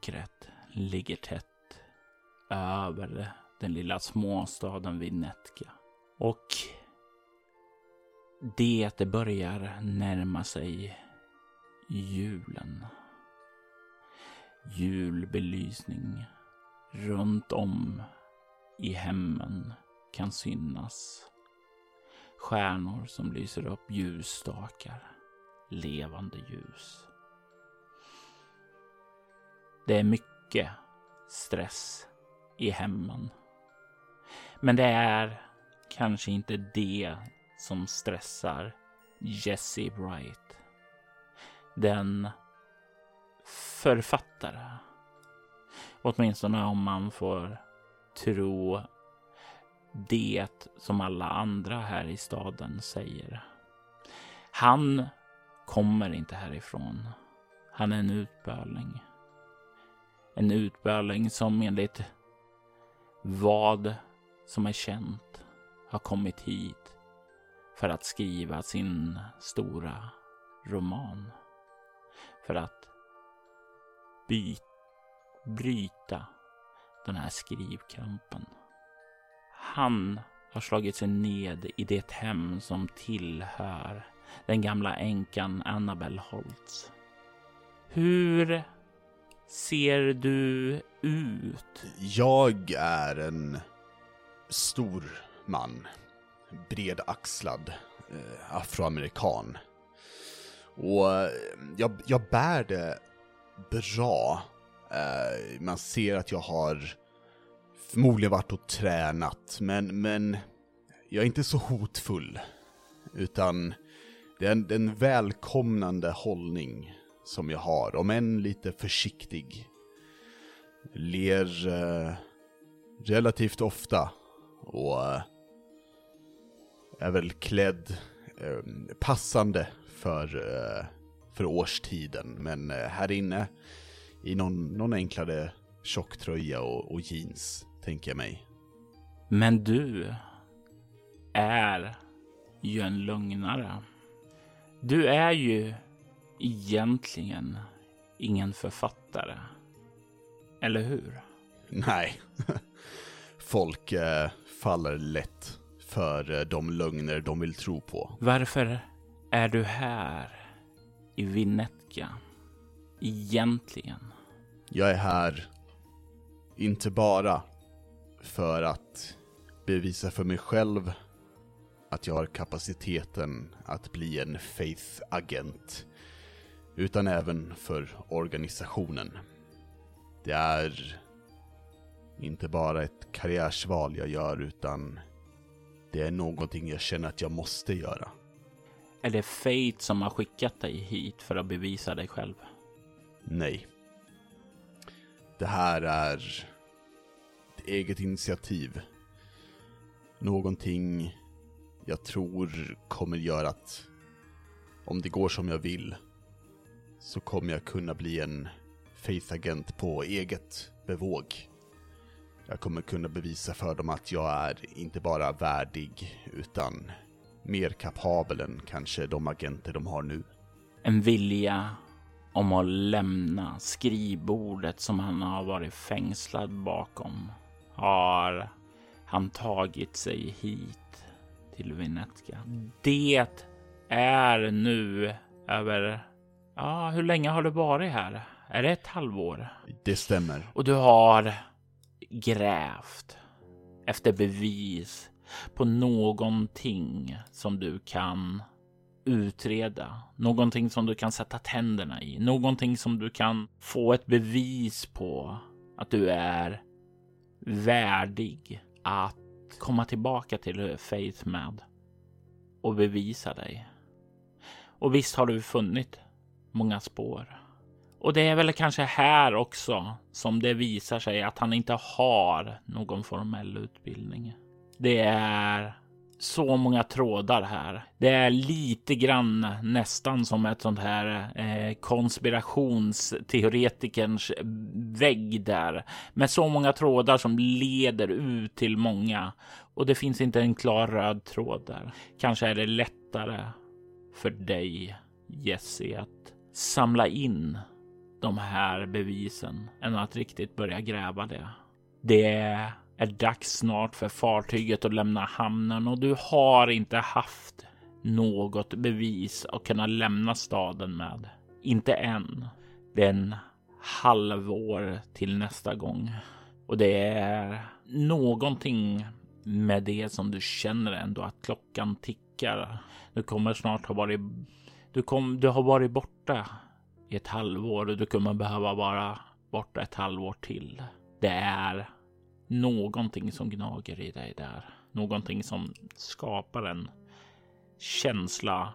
Mörkret ligger tätt över den lilla småstaden Vinetka. Och det börjar närma sig julen. Julbelysning runt om i hemmen kan synas. Stjärnor som lyser upp ljusstakar. Levande ljus. Det är mycket stress i hemmen. Men det är kanske inte det som stressar Jesse Bright. Den författare. Åtminstone om man får tro det som alla andra här i staden säger. Han kommer inte härifrån. Han är en utböling. En utböling som enligt vad som är känt har kommit hit för att skriva sin stora roman. För att by bryta den här skrivkampen. Han har slagit sig ned i det hem som tillhör den gamla änkan Annabel Holtz. Hur ser du ut? Jag är en stor man. Bredaxlad eh, afroamerikan. Och eh, jag, jag bär det bra. Eh, man ser att jag har förmodligen varit och tränat, men, men jag är inte så hotfull. Utan det är en, det är en välkomnande hållning som jag har, om än lite försiktig. Ler eh, relativt ofta och eh, är väl klädd eh, passande för, eh, för årstiden. Men eh, här inne i någon, någon enklare tjocktröja och, och jeans, tänker jag mig. Men du är ju en lögnare. Du är ju egentligen ingen författare. Eller hur? Nej. Folk eh, faller lätt för eh, de lögner de vill tro på. Varför är du här i Vinetka? Egentligen? Jag är här inte bara för att bevisa för mig själv att jag har kapaciteten att bli en faith-agent utan även för organisationen. Det är inte bara ett karriärsval jag gör, utan det är någonting jag känner att jag måste göra. Är det Fate som har skickat dig hit för att bevisa dig själv? Nej. Det här är ett eget initiativ. Någonting jag tror kommer göra att om det går som jag vill så kommer jag kunna bli en faith-agent på eget bevåg. Jag kommer kunna bevisa för dem att jag är inte bara värdig, utan mer kapabel än kanske de agenter de har nu. En vilja om att lämna skrivbordet som han har varit fängslad bakom har han tagit sig hit till Vinetka. Det är nu över Ja, hur länge har du varit här? Är det ett halvår? Det stämmer. Och du har grävt efter bevis på någonting som du kan utreda. Någonting som du kan sätta tänderna i. Någonting som du kan få ett bevis på att du är värdig att komma tillbaka till Faith med och bevisa dig. Och visst har du funnit många spår. Och det är väl kanske här också som det visar sig att han inte har någon formell utbildning. Det är så många trådar här. Det är lite grann nästan som ett sånt här eh, konspirationsteoretikerns vägg där med så många trådar som leder ut till många och det finns inte en klar röd tråd där. Kanske är det lättare för dig Jesse att samla in de här bevisen än att riktigt börja gräva det. Det är dags snart för fartyget att lämna hamnen och du har inte haft något bevis att kunna lämna staden med. Inte än. Det är en halvår till nästa gång och det är någonting med det som du känner ändå att klockan tickar. Du kommer snart ha varit. Du kom. Du har varit borta i ett halvår och du kommer behöva vara borta ett halvår till. Det är någonting som gnager i dig där. Någonting som skapar en känsla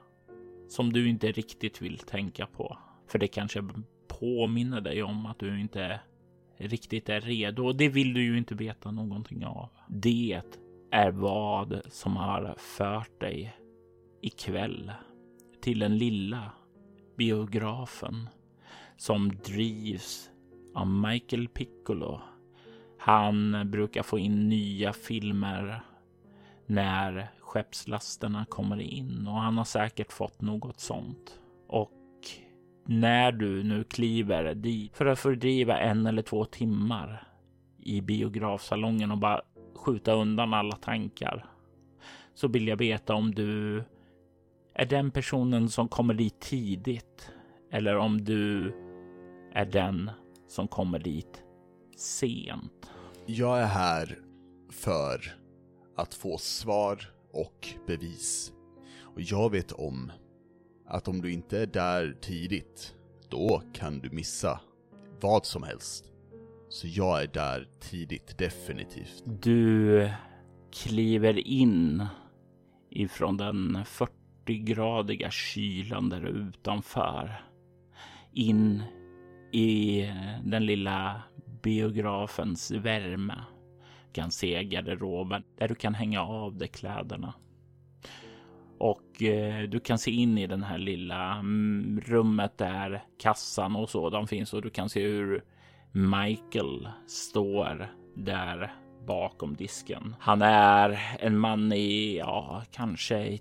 som du inte riktigt vill tänka på. För det kanske påminner dig om att du inte riktigt är redo och det vill du ju inte veta någonting av. Det är vad som har fört dig ikväll till den lilla biografen som drivs av Michael Piccolo. Han brukar få in nya filmer när skeppslasterna kommer in och han har säkert fått något sånt. Och när du nu kliver dit för att fördriva en eller två timmar i biografsalongen och bara skjuta undan alla tankar så vill jag veta om du är den personen som kommer dit tidigt eller om du är den som kommer dit sent. Jag är här för att få svar och bevis. Och jag vet om att om du inte är där tidigt, då kan du missa vad som helst. Så jag är där tidigt, definitivt. Du kliver in ifrån den 40-gradiga kylan där utanför. In i den lilla biografens värme. Du kan se garderoben där du kan hänga av dig kläderna. Och eh, du kan se in i den här lilla mm, rummet där kassan och sådant finns och du kan se hur Michael står där bakom disken. Han är en man i, ja, kanske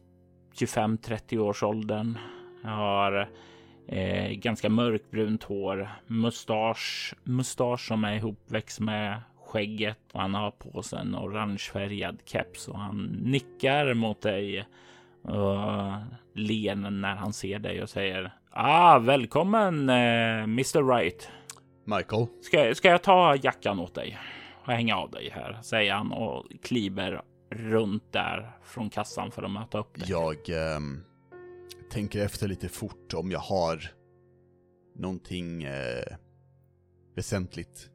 25-30 års åldern. Har eh, ganska mörkbrunt hår, mustasch, mustasch som är ihopväxt med skägget och han har på sig en orangefärgad keps och han nickar mot dig och ler när han ser dig och säger Ah, välkommen eh, Mr Wright. Michael? Ska, ska jag ta jackan åt dig och hänga av dig här, säger han och kliver runt där från kassan för att möta upp dig. Jag eh, tänker efter lite fort om jag har någonting eh, väsentligt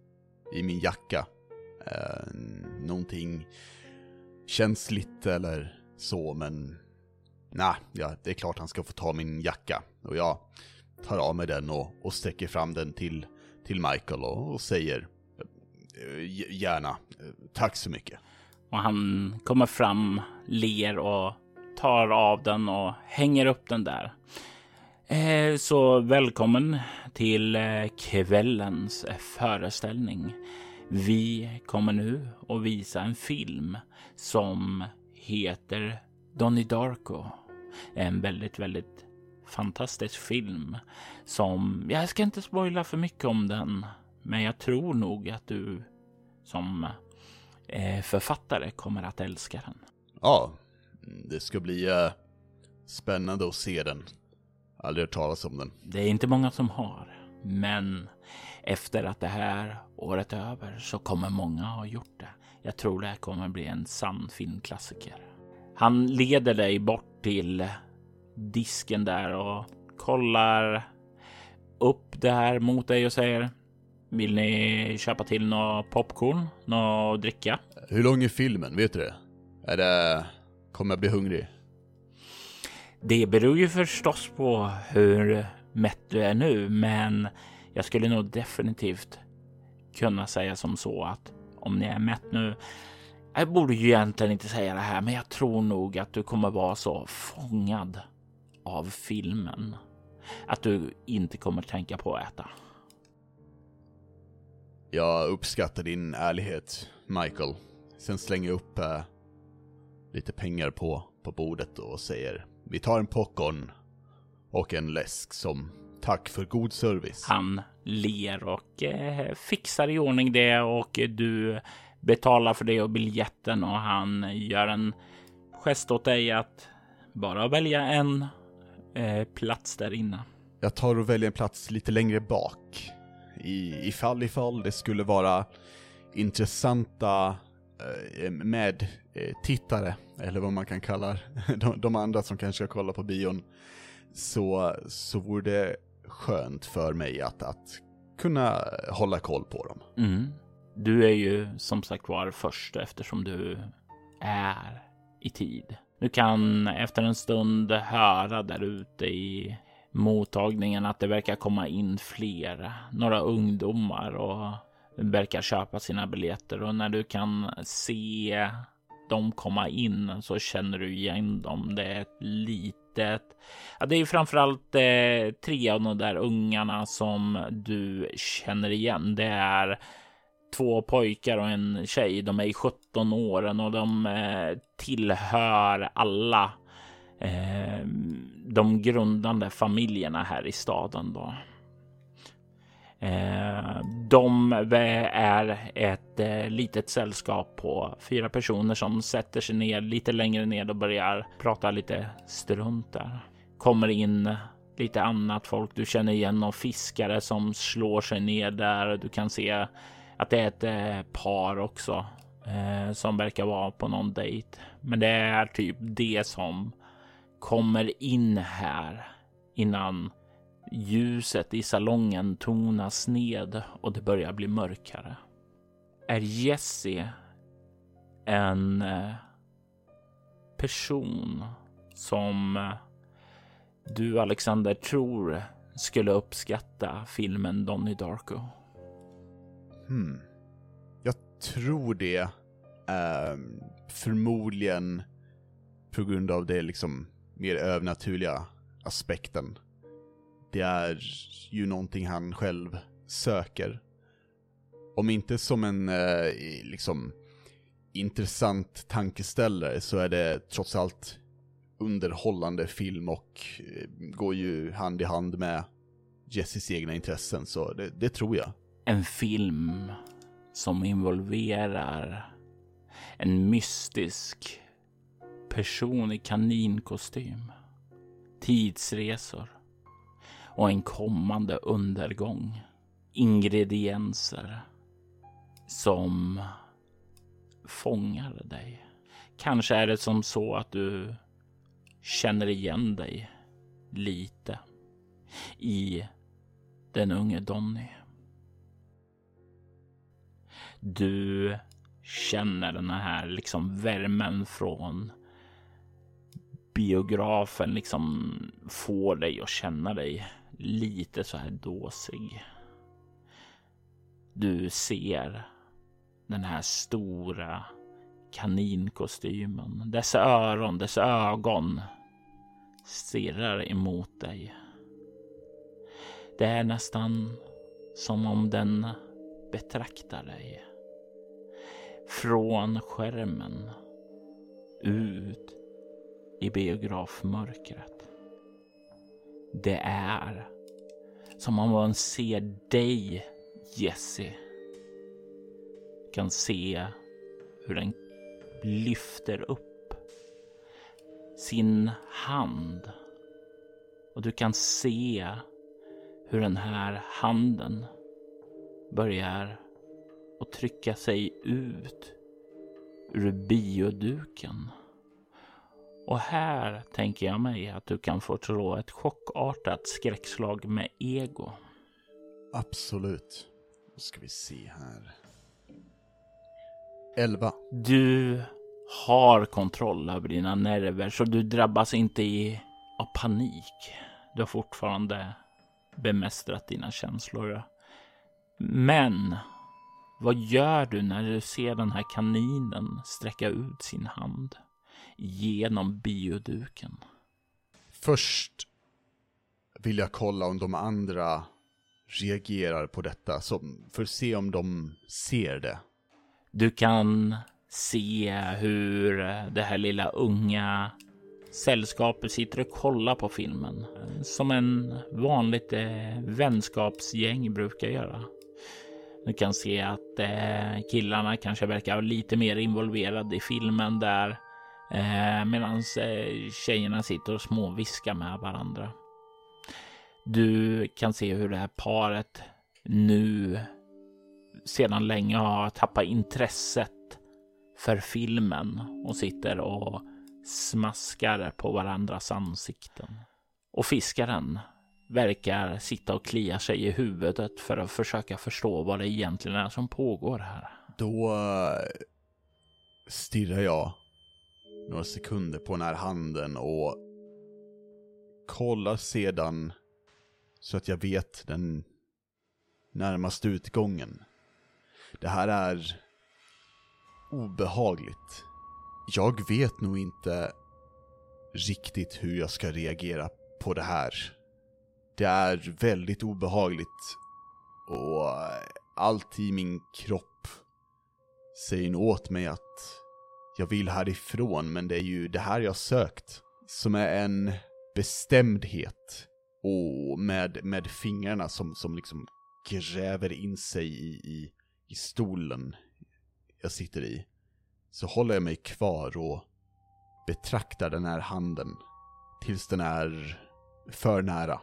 i min jacka. Eh, någonting känsligt eller så, men nej, ja, det är klart han ska få ta min jacka. Och jag tar av mig den och, och sträcker fram den till, till Michael och, och säger eh, gärna, eh, tack så mycket. Och han kommer fram, ler och tar av den och hänger upp den där. Eh, så välkommen till eh, kvällens eh, föreställning. Vi kommer nu att visa en film som heter Donnie Darko. En väldigt, väldigt fantastisk film som jag ska inte spoila för mycket om den, men jag tror nog att du som författare kommer att älska den. Ja, det ska bli uh, spännande att se den. Aldrig hört talas om den. Det är inte många som har, men efter att det här året är över så kommer många ha gjort det. Jag tror det här kommer bli en sann filmklassiker. Han leder dig bort till disken där och kollar upp det här mot dig och säger Vill ni köpa till något popcorn, något att dricka? Hur lång är filmen, vet du det? Är det... Kommer jag bli hungrig? Det beror ju förstås på hur mätt du är nu, men jag skulle nog definitivt kunna säga som så att om ni är mätt nu. Jag borde ju egentligen inte säga det här, men jag tror nog att du kommer vara så fångad av filmen att du inte kommer tänka på att äta. Jag uppskattar din ärlighet, Michael. Sen slänger jag upp äh, lite pengar på, på bordet och säger vi tar en popcorn och en läsk som tack för god service. Han ler och eh, fixar i ordning det och du betalar för det och biljetten och han gör en gest åt dig att bara välja en eh, plats där inne. Jag tar och väljer en plats lite längre bak. I, ifall ifall det skulle vara intressanta eh, med tittare, eller vad man kan kalla de, de andra som kanske ska kolla på bion, så, så vore det skönt för mig att, att kunna hålla koll på dem. Mm. Du är ju som sagt var först eftersom du är i tid. Du kan efter en stund höra där ute i mottagningen att det verkar komma in fler, några ungdomar och verkar köpa sina biljetter och när du kan se dem komma in så känner du igen dem. Det är ett litet, ja, det är framförallt eh, tre av de där ungarna som du känner igen. Det är två pojkar och en tjej. De är i 17 åren och de eh, tillhör alla eh, de grundande familjerna här i staden. Då. Eh, de är ett eh, litet sällskap på fyra personer som sätter sig ner lite längre ner och börjar prata lite strunt där. Kommer in lite annat folk. Du känner igen någon fiskare som slår sig ner där. Du kan se att det är ett eh, par också eh, som verkar vara på någon dejt. Men det är typ det som kommer in här innan ljuset i salongen tonas ned och det börjar bli mörkare. Är Jesse en eh, person som eh, du Alexander tror skulle uppskatta filmen Donnie Darko? Hmm. Jag tror det. Uh, förmodligen på grund av det liksom mer övernaturliga aspekten. Det är ju någonting han själv söker. Om inte som en eh, liksom intressant tankeställare så är det trots allt underhållande film och eh, går ju hand i hand med Jesses egna intressen, så det, det tror jag en film som involverar en mystisk person i kaninkostym, tidsresor och en kommande undergång. Ingredienser som fångar dig. Kanske är det som så att du känner igen dig lite i den unge Donny. Du känner den här liksom värmen från biografen liksom får dig att känna dig lite så här dåsig. Du ser den här stora kaninkostymen. Dess öron, dess ögon stirrar emot dig. Det är nästan som om den betraktar dig från skärmen ut i biografmörkret. Det är som om man ser dig, Jesse. Kan se hur den lyfter upp sin hand och du kan se hur den här handen börjar att trycka sig ut ur bioduken. Och här tänker jag mig att du kan få slå ett chockartat skräckslag med ego. Absolut. Då ska vi se här. 11. Du har kontroll över dina nerver så du drabbas inte i, av panik. Du har fortfarande bemästrat dina känslor. Men vad gör du när du ser den här kaninen sträcka ut sin hand genom bioduken? Först vill jag kolla om de andra reagerar på detta, för att se om de ser det. Du kan se hur det här lilla unga sällskapet sitter och kollar på filmen som en vanligt eh, vänskapsgäng brukar göra. Du kan se att eh, killarna kanske verkar lite mer involverade i filmen där eh, medan eh, tjejerna sitter och småviskar med varandra. Du kan se hur det här paret nu sedan länge har tappat intresset för filmen och sitter och smaskar på varandras ansikten. Och fiskaren verkar sitta och klia sig i huvudet för att försöka förstå vad det egentligen är som pågår här. Då eh, stirrar jag några sekunder på den här handen och kollar sedan så att jag vet den närmaste utgången. Det här är obehagligt. Jag vet nog inte riktigt hur jag ska reagera på det här. Det är väldigt obehagligt och allt i min kropp säger nog åt mig att jag vill härifrån, men det är ju det här jag sökt. Som är en bestämdhet och med, med fingrarna som, som liksom gräver in sig i, i, i stolen jag sitter i. Så håller jag mig kvar och betraktar den här handen tills den är för nära.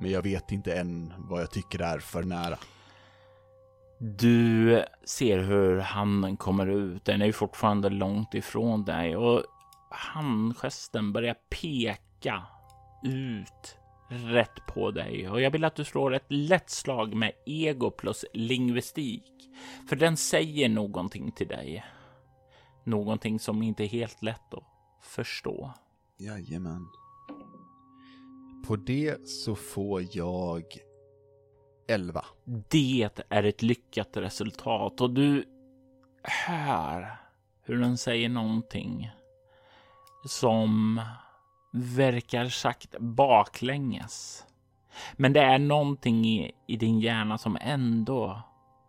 Men jag vet inte än vad jag tycker är för nära. Du ser hur handen kommer ut. Den är ju fortfarande långt ifrån dig och handgesten börjar peka ut rätt på dig. Och jag vill att du slår ett lätt slag med ego plus lingvistik. För den säger någonting till dig. Någonting som inte är helt lätt att förstå. Jajamän. På det så får jag 11. Det är ett lyckat resultat och du hör hur den säger någonting som verkar sagt baklänges. Men det är någonting i, i din hjärna som ändå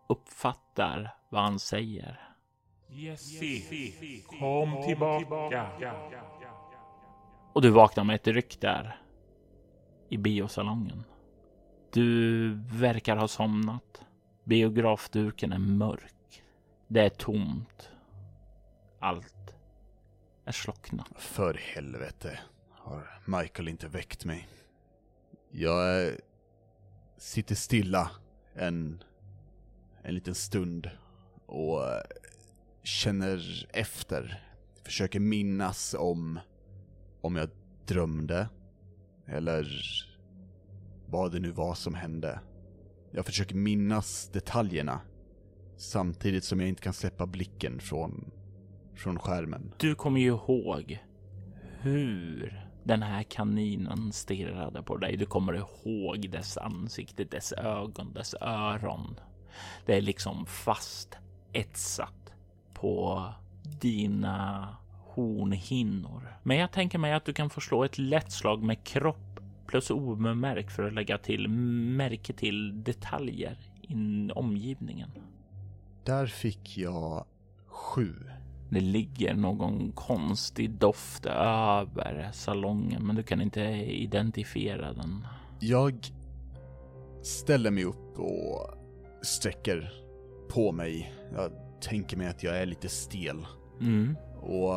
uppfattar vad han säger. Jesse, kom tillbaka. Och du vaknar med ett ryck där i biosalongen. Du verkar ha somnat. Biografduken är mörk. Det är tomt. Allt är slocknat. För helvete har Michael inte väckt mig. Jag sitter stilla en, en liten stund och känner efter. Försöker minnas om, om jag drömde eller vad det nu var som hände. Jag försöker minnas detaljerna samtidigt som jag inte kan släppa blicken från, från skärmen. Du kommer ju ihåg hur den här kaninen stirrade på dig. Du kommer ihåg dess ansikte, dess ögon, dess öron. Det är liksom fast etsat på dina hornhinnor. Men jag tänker mig att du kan få slå ett lätt slag med kropp plus omärk för att lägga till märke till detaljer i omgivningen. Där fick jag sju. Det ligger någon konstig doft över salongen, men du kan inte identifiera den. Jag ställer mig upp och sträcker på mig. Jag tänker mig att jag är lite stel. Mm. Och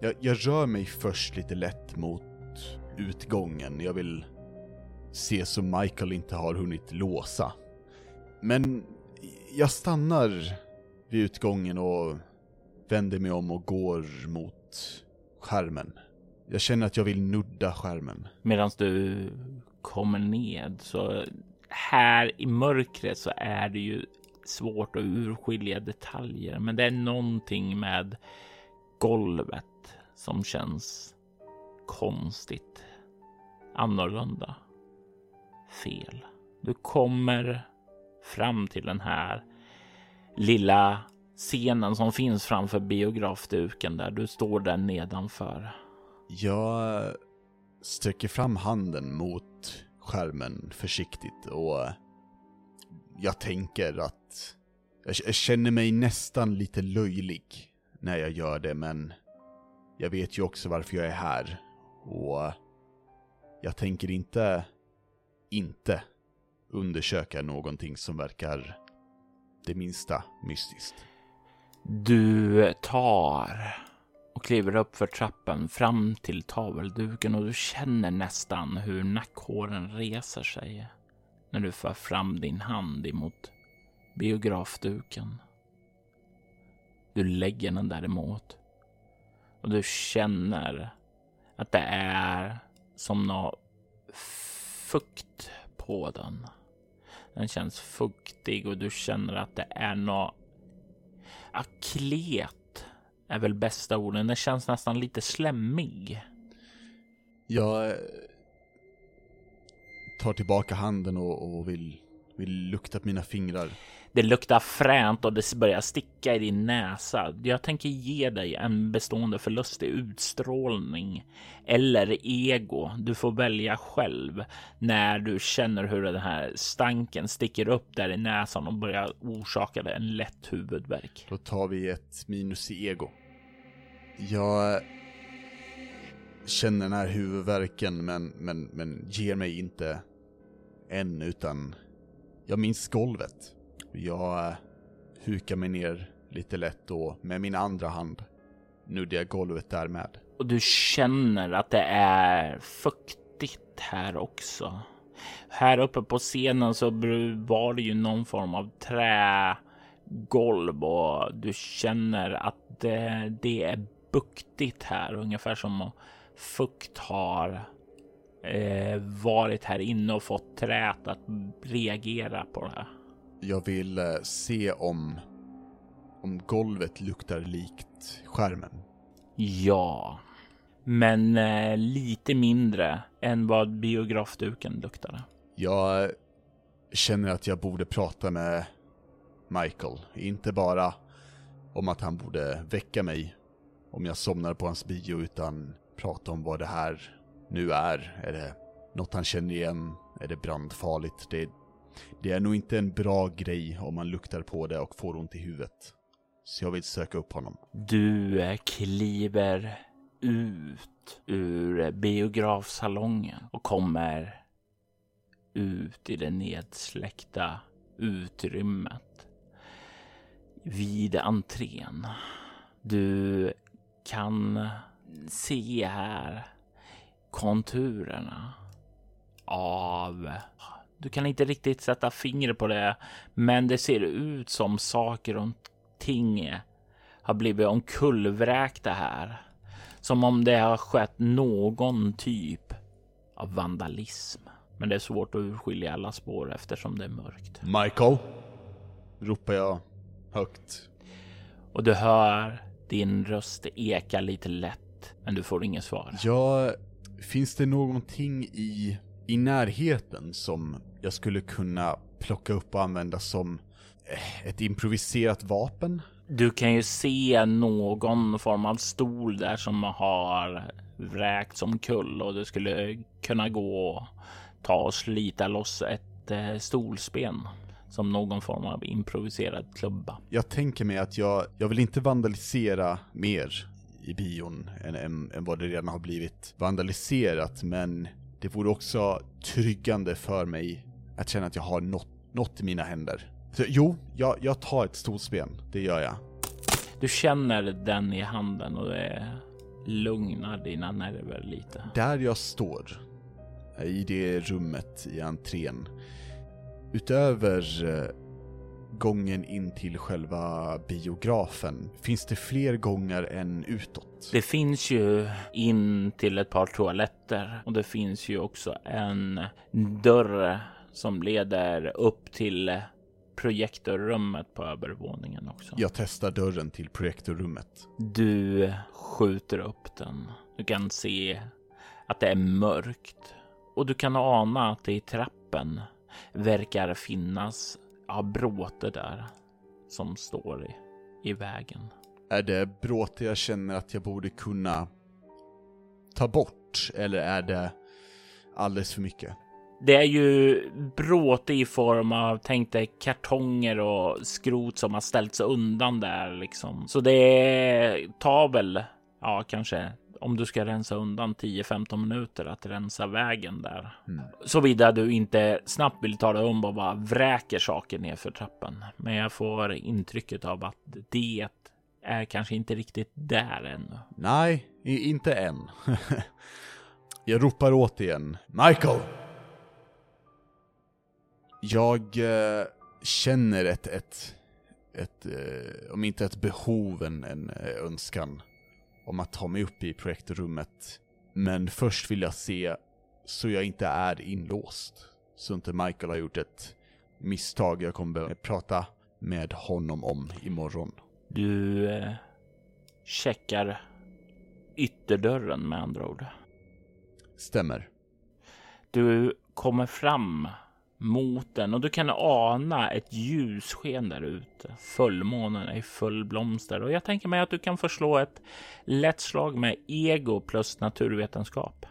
jag, jag rör mig först lite lätt mot utgången. Jag vill se så Michael inte har hunnit låsa. Men jag stannar vid utgången och vänder mig om och går mot skärmen. Jag känner att jag vill nudda skärmen. Medan du kommer ned så här i mörkret så är det ju svårt att urskilja detaljer, men det är någonting med golvet som känns konstigt, annorlunda, fel. Du kommer fram till den här lilla scenen som finns framför biografduken där du står där nedanför. Jag sträcker fram handen mot skärmen försiktigt och jag tänker att jag känner mig nästan lite löjlig när jag gör det, men jag vet ju också varför jag är här. Och jag tänker inte, inte undersöka någonting som verkar det minsta mystiskt. Du tar och kliver upp för trappen fram till tavelduken och du känner nästan hur nackhåren reser sig när du för fram din hand emot biografduken. Du lägger den däremot och du känner att det är som något fukt på den. Den känns fuktig och du känner att det är något aklet är väl bästa orden. Den känns nästan lite slemmig. Jag eh, tar tillbaka handen och, och vill, vill lukta på mina fingrar. Det luktar fränt och det börjar sticka i din näsa. Jag tänker ge dig en bestående förlust i utstrålning eller ego. Du får välja själv när du känner hur den här stanken sticker upp där i näsan och börjar orsaka dig en lätt huvudvärk. Då tar vi ett minus i ego. Jag känner den här huvudvärken men, men, men ger mig inte än utan jag minns golvet. Jag eh, hukar mig ner lite lätt och med min andra hand nuddar jag golvet där med. Och du känner att det är fuktigt här också. Här uppe på scenen så var det ju någon form av trägolv och du känner att det, det är buktigt här, ungefär som fukt har eh, varit här inne och fått träet att reagera på det här. Jag vill eh, se om, om golvet luktar likt skärmen. Ja, men eh, lite mindre än vad biografduken luktade. Jag känner att jag borde prata med Michael. Inte bara om att han borde väcka mig om jag somnar på hans bio, utan prata om vad det här nu är. Är det något han känner igen? Är det brandfarligt? Det, det är nog inte en bra grej om man luktar på det och får ont i huvudet. Så jag vill söka upp honom. Du eh, kliver ut ur eh, biografsalongen och kommer ut i det nedsläckta utrymmet vid entrén. Du kan se här konturerna av du kan inte riktigt sätta fingret på det, men det ser ut som saker och ting har blivit omkullvräkta här. Som om det har skett någon typ av vandalism. Men det är svårt att urskilja alla spår eftersom det är mörkt. Michael! Ropar jag högt. Och du hör din röst eka lite lätt, men du får inget svar. Ja, finns det någonting i, i närheten som jag skulle kunna plocka upp och använda som eh, ett improviserat vapen? Du kan ju se någon form av stol där som har vräkts omkull och det skulle kunna gå och ta och slita loss ett eh, stolsben som någon form av improviserad klubba. Jag tänker mig att jag, jag vill inte vandalisera mer i bion än, än, än vad det redan har blivit vandaliserat, men det vore också tryggande för mig att känna att jag har något, något i mina händer. Så, jo, jag, jag tar ett stolsben, det gör jag. Du känner den i handen och det lugnar dina nerver lite. Där jag står, i det rummet i entrén, utöver eh, gången in till själva biografen, finns det fler gånger än utåt? Det finns ju in till ett par toaletter och det finns ju också en dörr som leder upp till projektorrummet på övervåningen också. Jag testar dörren till projektorrummet. Du skjuter upp den. Du kan se att det är mörkt och du kan ana att det i trappen verkar finnas ja, bråte där som står i, i vägen. Är det bråte jag känner att jag borde kunna ta bort eller är det alldeles för mycket? Det är ju bråte i form av, tänk dig kartonger och skrot som har ställts undan där liksom. Så det tar väl ja, kanske om du ska rensa undan 10-15 minuter att rensa vägen där. Mm. Såvida du inte snabbt vill ta dig om och bara vräker saker ner för trappan. Men jag får intrycket av att det är kanske inte riktigt där ännu. Nej, inte än. jag ropar åt igen. Michael! Jag eh, känner ett, ett, ett eh, om inte ett behov, en, en eh, önskan om att ta mig upp i projektrummet. Men först vill jag se så jag inte är inlåst. Så inte Michael har gjort ett misstag jag kommer behöva prata med honom om imorgon. Du eh, checkar ytterdörren med andra ord. Stämmer. Du kommer fram mot den och du kan ana ett ljussken där ute. Fullmånen är i full blomster och jag tänker mig att du kan förslå ett lätt slag med ego plus naturvetenskap.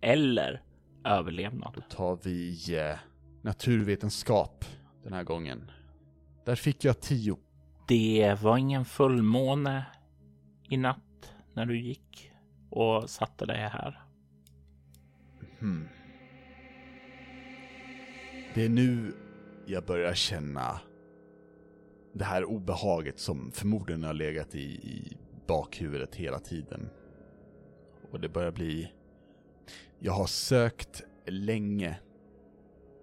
Eller överlevnad. tar vi eh, naturvetenskap den här gången. Där fick jag tio. Det var ingen fullmåne i natt när du gick och satte dig här. Hmm. Det är nu jag börjar känna det här obehaget som förmodligen har legat i, i bakhuvudet hela tiden. Och det börjar bli... Jag har sökt länge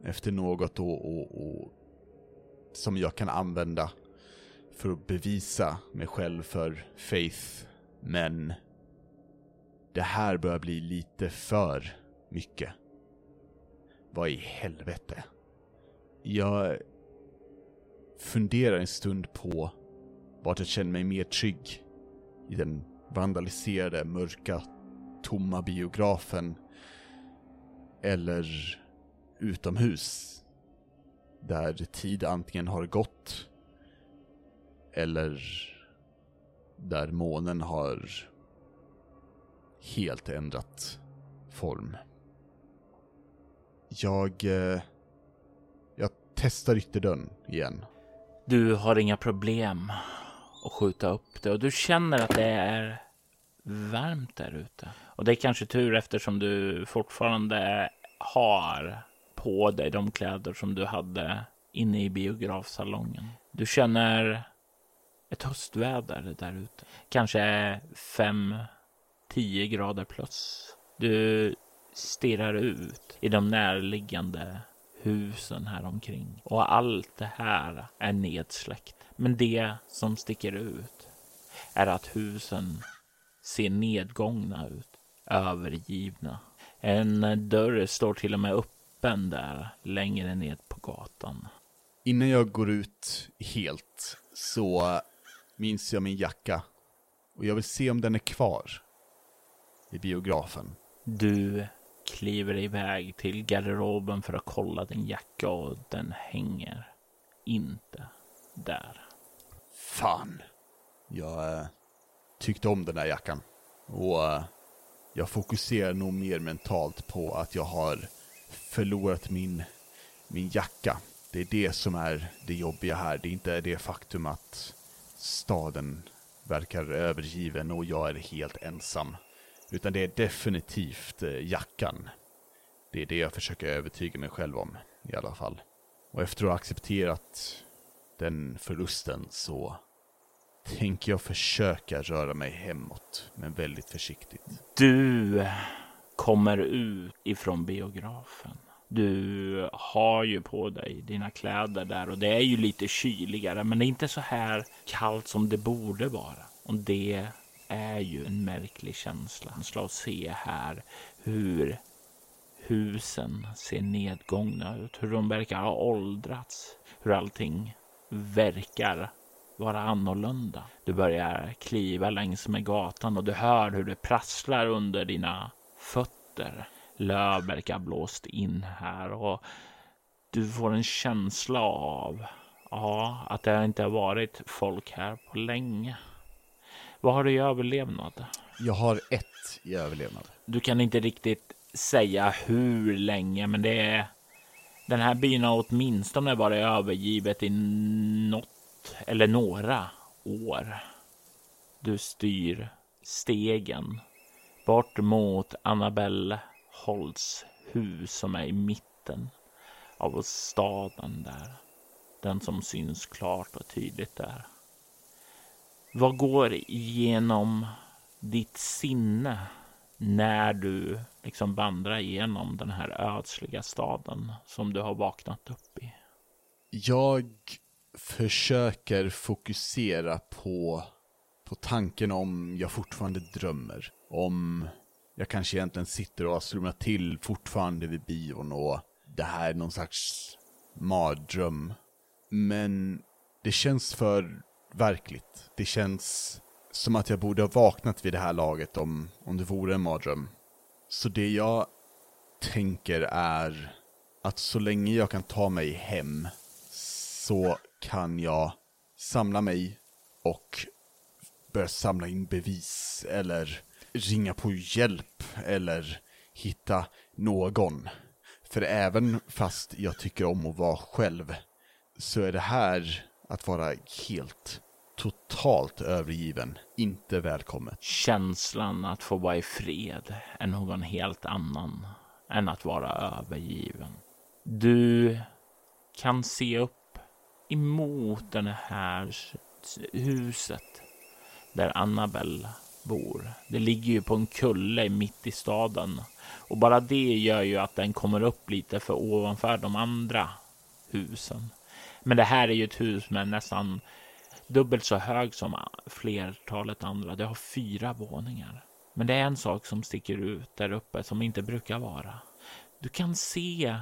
efter något och, och, och som jag kan använda för att bevisa mig själv för Faith. Men det här börjar bli lite för mycket. Vad i helvete? Jag funderar en stund på vart jag känner mig mer trygg. I den vandaliserade, mörka, tomma biografen. Eller utomhus. Där tid antingen har gått eller där månen har helt ändrat form. Jag... Eh, jag testar ytterdörren igen. Du har inga problem att skjuta upp det och du känner att det är varmt där ute. Och det är kanske tur eftersom du fortfarande har på dig de kläder som du hade inne i biografsalongen. Du känner ett höstväder där ute. Kanske 5-10 grader plus. Du stirrar ut i de närliggande husen här omkring och allt det här är nedsläckt. Men det som sticker ut är att husen ser nedgångna ut, övergivna. En dörr står till och med öppen där längre ned på gatan. Innan jag går ut helt så minns jag min jacka. Och jag vill se om den är kvar. I biografen. Du kliver iväg till garderoben för att kolla din jacka och den hänger inte där. Fan. Jag eh, tyckte om den där jackan. Och eh, jag fokuserar nog mer mentalt på att jag har förlorat min, min jacka. Det är det som är det jobbiga här. Det är inte det faktum att staden verkar övergiven och jag är helt ensam. Utan det är definitivt eh, jackan. Det är det jag försöker övertyga mig själv om i alla fall. Och efter att ha accepterat den förlusten så tänker jag försöka röra mig hemåt, men väldigt försiktigt. Du kommer ut ifrån biografen. Du har ju på dig dina kläder där och det är ju lite kyligare, men det är inte så här kallt som det borde vara. Och det är ju en märklig känsla. Att se här hur husen ser nedgångna ut, hur de verkar ha åldrats, hur allting verkar vara annorlunda. Du börjar kliva längs med gatan och du hör hur det prasslar under dina fötter. Löv verkar blåst in här och du får en känsla av ja, att det inte har varit folk här på länge. Vad har du i överlevnad? Jag har ett i överlevnad. Du kan inte riktigt säga hur länge, men det är den här byn har åtminstone varit övergivet i något eller några år. Du styr stegen bort mot Annabelle Holdshus som är i mitten av staden där. Den som syns klart och tydligt där. Vad går igenom ditt sinne när du liksom vandrar igenom den här ödsliga staden som du har vaknat upp i? Jag försöker fokusera på, på tanken om jag fortfarande drömmer. Om jag kanske egentligen sitter och har slumrat till fortfarande vid bion och det här är någon slags mardröm. Men det känns för verkligt. Det känns som att jag borde ha vaknat vid det här laget om, om det vore en mardröm. Så det jag tänker är att så länge jag kan ta mig hem så kan jag samla mig och börja samla in bevis eller ringa på hjälp eller hitta någon. För även fast jag tycker om att vara själv så är det här att vara helt totalt övergiven inte välkommet. Känslan att få vara i fred är någon helt annan än att vara övergiven. Du kan se upp emot det här huset där Annabelle bor. Det ligger ju på en kulle mitt i staden och bara det gör ju att den kommer upp lite för ovanför de andra husen. Men det här är ju ett hus med nästan dubbelt så hög som flertalet andra. Det har fyra våningar. Men det är en sak som sticker ut där uppe som inte brukar vara. Du kan se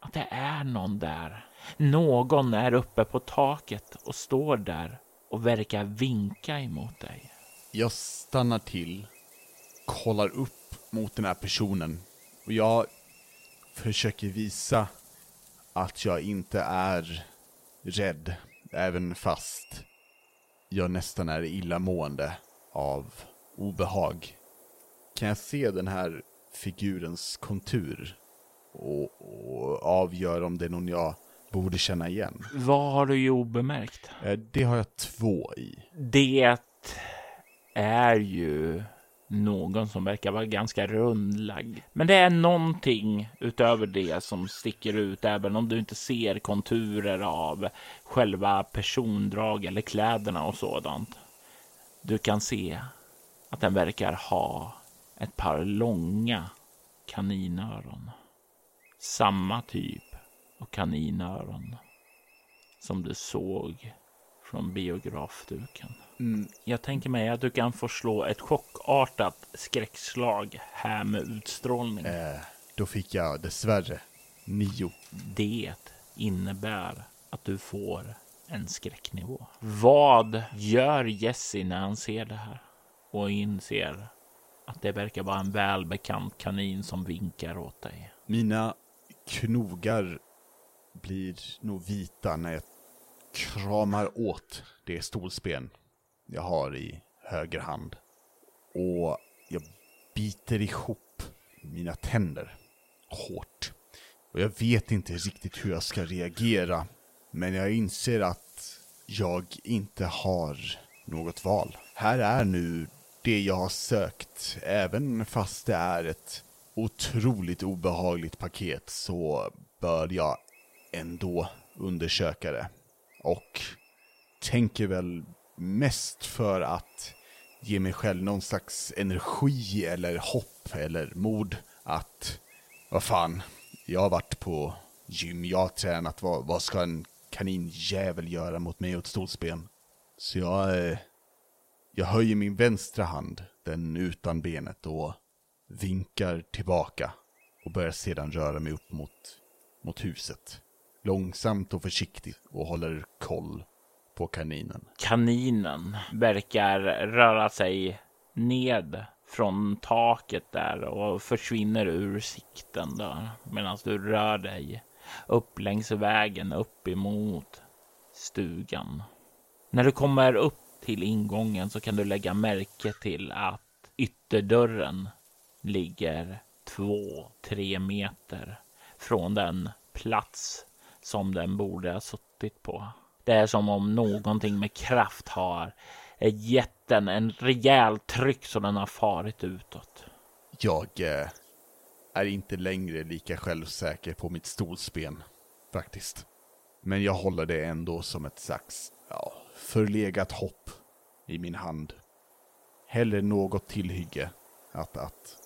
att det är någon där. Någon är uppe på taket och står där och verkar vinka emot dig. Jag stannar till, kollar upp mot den här personen och jag försöker visa att jag inte är rädd, även fast jag nästan är illamående av obehag. Kan jag se den här figurens kontur och, och avgöra om det är någon jag borde känna igen? Vad har du i obemärkt? Eh, det har jag två i. Det är ju någon som verkar vara ganska rundlagd. Men det är någonting utöver det som sticker ut, även om du inte ser konturer av själva persondrag eller kläderna och sådant. Du kan se att den verkar ha ett par långa kaninöron. Samma typ av kaninöron som du såg från biografduken. Mm. Jag tänker mig att du kan få slå ett chockartat skräckslag här med utstrålning. Eh, då fick jag dessvärre nio. Det innebär att du får en skräcknivå. Vad gör Jesse när han ser det här och inser att det verkar vara en välbekant kanin som vinkar åt dig? Mina knogar blir nog vita när jag kramar åt det stolsben jag har i höger hand. Och jag biter ihop mina tänder hårt. Och jag vet inte riktigt hur jag ska reagera. Men jag inser att jag inte har något val. Här är nu det jag har sökt. Även fast det är ett otroligt obehagligt paket så bör jag ändå undersöka det. Och tänker väl mest för att ge mig själv någon slags energi eller hopp eller mod att, vad fan, jag har varit på gym, jag har tränat, vad, vad ska en kaninjävel göra mot mig och ett stolsben? Så jag, eh, jag höjer min vänstra hand, den utan benet, och vinkar tillbaka och börjar sedan röra mig upp mot, mot huset. Långsamt och försiktigt och håller koll på kaninen. Kaninen verkar röra sig ned från taket där och försvinner ur sikten där medan du rör dig upp längs vägen upp emot stugan. När du kommer upp till ingången så kan du lägga märke till att ytterdörren ligger två, tre meter från den plats som den borde ha suttit på. Det är som om någonting med kraft har eh, gett den en rejäl tryck så den har farit utåt. Jag eh, är inte längre lika självsäker på mitt stolsben, faktiskt. Men jag håller det ändå som ett slags ja, förlegat hopp i min hand. Hellre något tillhygge att, att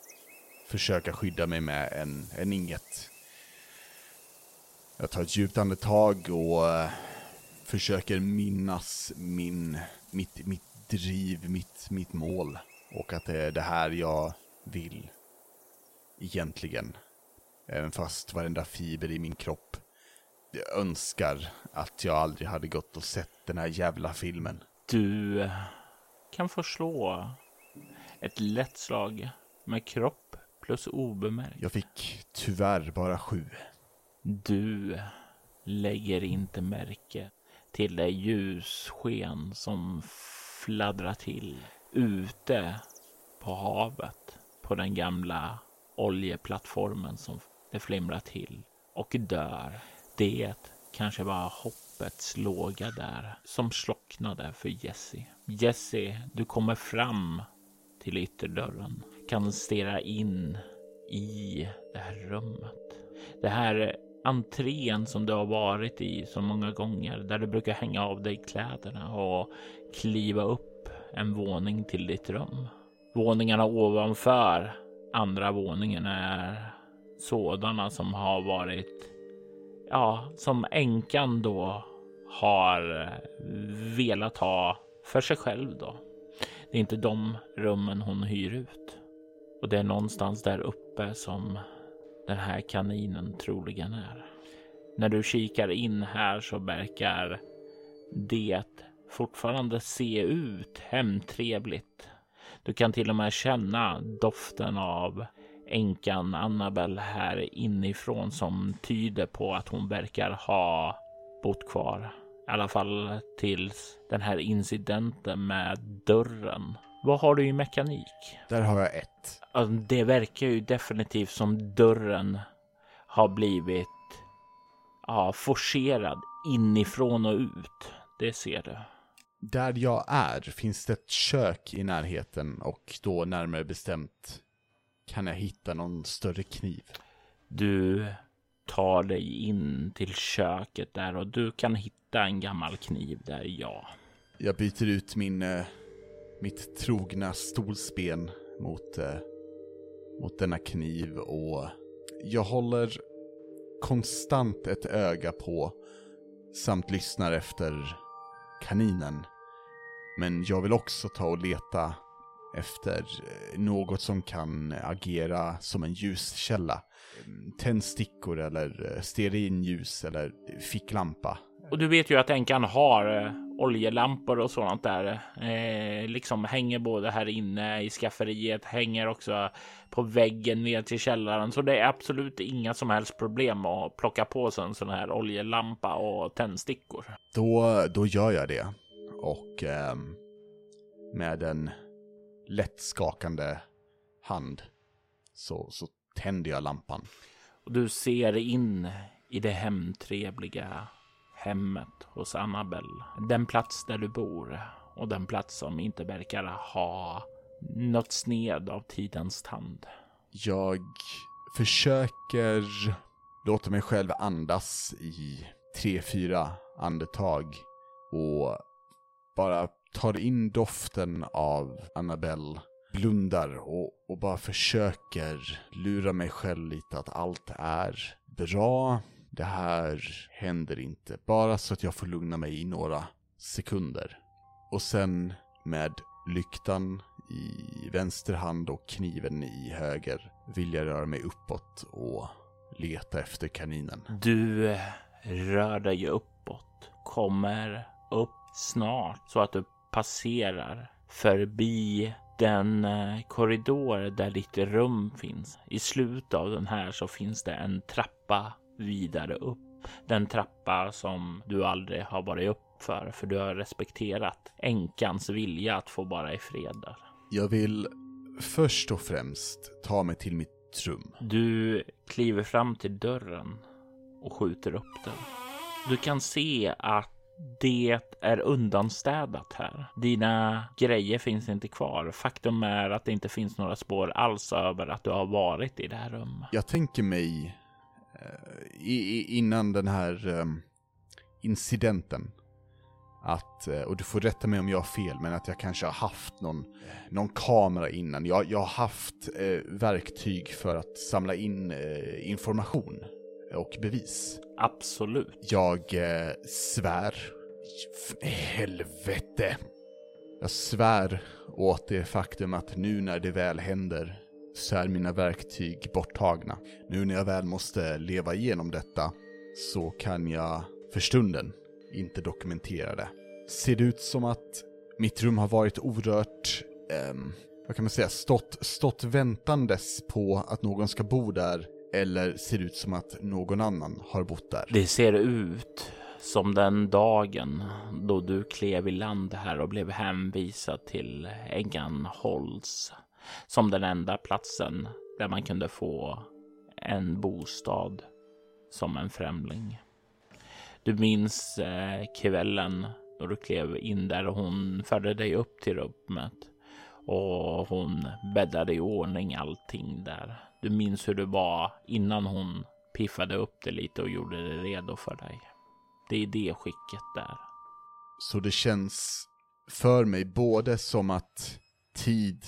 försöka skydda mig med än, än inget. Jag tar ett djupt andetag och eh, försöker minnas min, mitt, mitt driv, mitt, mitt mål. Och att det är det här jag vill. Egentligen. Även fast varenda fiber i min kropp jag önskar att jag aldrig hade gått och sett den här jävla filmen. Du kan få slå ett lätt slag med kropp plus obemärkt. Jag fick tyvärr bara sju. Du lägger inte märke till det ljussken som fladdrar till ute på havet på den gamla oljeplattformen som det flimrar till och dör. Det kanske var hoppets låga där som slocknade för Jesse. Jesse, du kommer fram till ytterdörren, kan stirra in i det här rummet. Det här entrén som du har varit i så många gånger där du brukar hänga av dig kläderna och kliva upp en våning till ditt rum. Våningarna ovanför andra våningen är sådana som har varit, ja, som änkan då har eh, velat ha för sig själv då. Det är inte de rummen hon hyr ut. Och det är någonstans där uppe som den här kaninen troligen är. När du kikar in här så verkar det fortfarande se ut hemtrevligt. Du kan till och med känna doften av änkan Annabel här inifrån som tyder på att hon verkar ha bott kvar. I alla fall tills den här incidenten med dörren. Vad har du i mekanik? Där har jag ett. Det verkar ju definitivt som dörren har blivit ja, forcerad inifrån och ut. Det ser du. Där jag är finns det ett kök i närheten och då närmare bestämt kan jag hitta någon större kniv. Du tar dig in till köket där och du kan hitta en gammal kniv där, ja. Jag byter ut min, eh, mitt trogna stolsben mot, eh, mot denna kniv och jag håller konstant ett öga på samt lyssnar efter kaninen. Men jag vill också ta och leta efter eh, något som kan agera som en ljuskälla. Tändstickor eller eh, stearinljus eller ficklampa. Och du vet ju att änkan har eh, oljelampor och sådant där. Eh, liksom hänger både här inne i skafferiet, hänger också på väggen ner till källaren. Så det är absolut inga som helst problem att plocka på sig en sån här oljelampa och tändstickor. Då, då gör jag det. Och eh, med en lätt skakande hand så, så tänder jag lampan. Och du ser in i det hemtrevliga hemmet hos Annabelle. Den plats där du bor och den plats som inte verkar ha något sned av tidens tand. Jag försöker låta mig själv andas i tre, fyra andetag och bara tar in doften av Annabelle, blundar och, och bara försöker lura mig själv lite att allt är bra. Det här händer inte. Bara så att jag får lugna mig i några sekunder. Och sen med lyktan i vänster hand och kniven i höger vill jag röra mig uppåt och leta efter kaninen. Du eh, rör dig uppåt, kommer upp snart så att du passerar förbi den eh, korridor där ditt rum finns. I slutet av den här så finns det en trappa vidare upp. Den trappa som du aldrig har varit upp för, för du har respekterat änkans vilja att få vara i fred där. Jag vill först och främst ta mig till mitt rum. Du kliver fram till dörren och skjuter upp den. Du kan se att det är undanstädat här. Dina grejer finns inte kvar. Faktum är att det inte finns några spår alls över att du har varit i det här rummet. Jag tänker mig i, i, innan den här eh, incidenten att, eh, och du får rätta mig om jag har fel, men att jag kanske har haft någon, någon kamera innan. Jag, jag har haft eh, verktyg för att samla in eh, information och bevis. Absolut. Jag eh, svär. Helvete. Jag svär åt det faktum att nu när det väl händer så är mina verktyg borttagna. Nu när jag väl måste leva igenom detta så kan jag för stunden inte dokumentera det. Ser det ut som att mitt rum har varit orört, eh, vad kan man säga, stått, stått väntandes på att någon ska bo där eller ser det ut som att någon annan har bott där? Det ser ut som den dagen då du klev i land här och blev hänvisad till Änganholms som den enda platsen där man kunde få en bostad som en främling. Du minns eh, kvällen då du klev in där och hon förde dig upp till rummet och hon bäddade i ordning allting där. Du minns hur det var innan hon piffade upp det lite och gjorde det redo för dig. Det är det skicket där. Så det känns för mig både som att tid,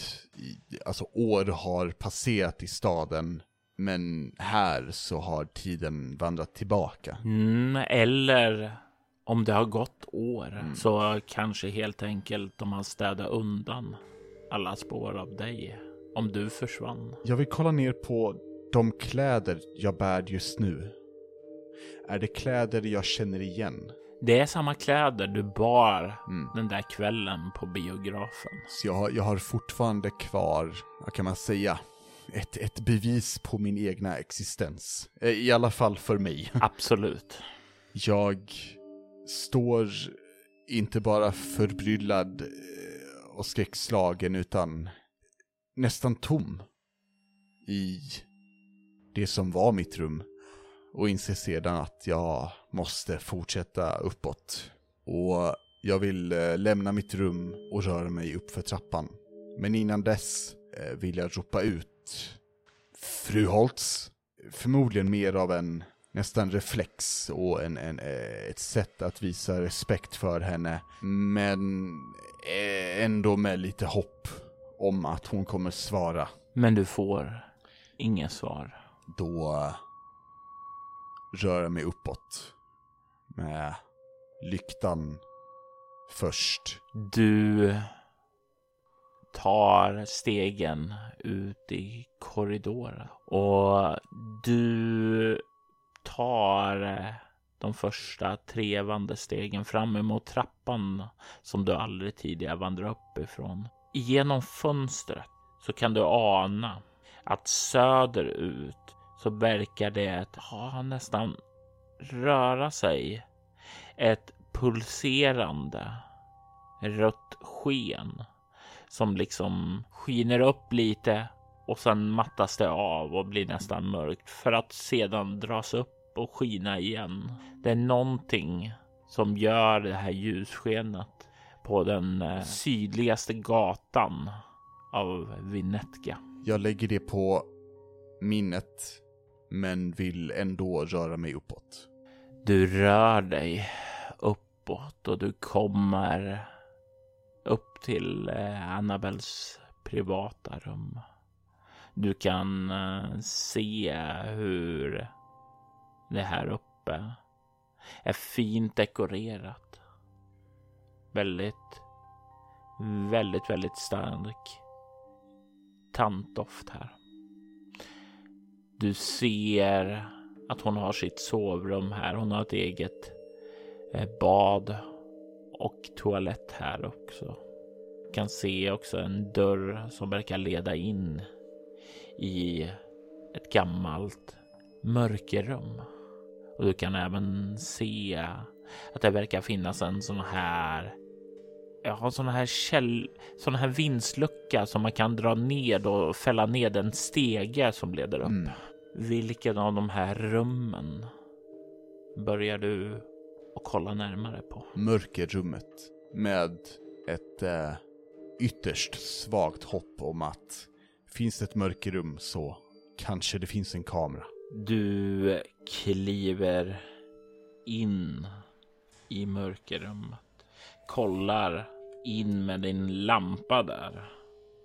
alltså år har passerat i staden, men här så har tiden vandrat tillbaka. Mm, eller om det har gått år så kanske helt enkelt de har städat undan alla spår av dig. Om du försvann. Jag vill kolla ner på de kläder jag bär just nu. Är det kläder jag känner igen? Det är samma kläder du bar Mm. den där kvällen på biografen. Så jag har, jag har fortfarande kvar, vad kan man säga, ett, ett bevis på min egna existens. Eh, I alla fall för mig. Absolut. Jag står inte bara förbryllad eh, och skräckslagen utan nästan tom i det som var mitt rum och inser sedan att jag måste fortsätta uppåt. Och jag vill eh, lämna mitt rum och röra mig upp för trappan. Men innan dess eh, vill jag ropa ut Fru Holtz. Förmodligen mer av en nästan reflex och en, en, eh, ett sätt att visa respekt för henne. Men ändå med lite hopp om att hon kommer svara. Men du får inget svar. Då röra mig uppåt. Med lyktan först. Du tar stegen ut i korridoren och du tar de första trevande stegen fram emot trappan som du aldrig tidigare vandrat upp ifrån. Genom fönstret så kan du ana att söderut så verkar det ha nästan röra sig ett pulserande rött sken som liksom skiner upp lite och sen mattas det av och blir nästan mörkt för att sedan dras upp och skina igen. Det är någonting som gör det här ljusskenet på den eh, sydligaste gatan av Vinetka. Jag lägger det på minnet, men vill ändå röra mig uppåt. Du rör dig uppåt och du kommer upp till eh, Annabels privata rum. Du kan eh, se hur det här uppe är fint dekorerat. Väldigt, väldigt, väldigt stark tantdoft här. Du ser att hon har sitt sovrum här. Hon har ett eget eh, bad och toalett här också. Du kan se också en dörr som verkar leda in i ett gammalt mörkerrum. Och du kan även se att det verkar finnas en sån här Ja, sån här käll, sån här vindslucka som man kan dra ned och fälla ned en stege som leder upp. Mm. Vilken av de här rummen börjar du att kolla närmare på. Mörkerrummet med ett eh, ytterst svagt hopp om att finns det ett mörkerrum så kanske det finns en kamera. Du kliver in i mörkerrummet. Kollar in med din lampa där.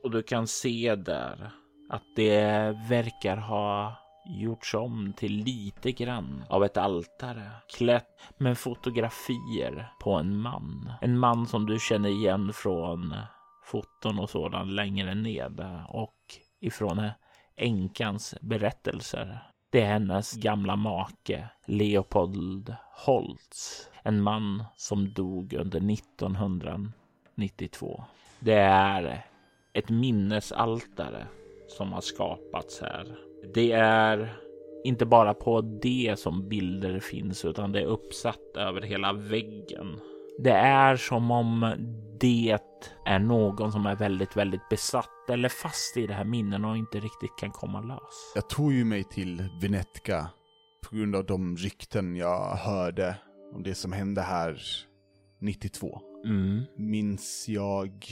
Och du kan se där att det verkar ha gjorts om till lite grann av ett altare klätt med fotografier på en man. En man som du känner igen från foton och sådant längre ned och ifrån änkans berättelser. Det är hennes gamla make Leopold Holtz, en man som dog under 1992. Det är ett minnesaltare som har skapats här. Det är inte bara på det som bilder finns, utan det är uppsatt över hela väggen. Det är som om det är någon som är väldigt, väldigt besatt eller fast i det här minnen och inte riktigt kan komma lös. Jag tog ju mig till Venetka på grund av de rykten jag hörde om det som hände här 92. Mm. Minns jag,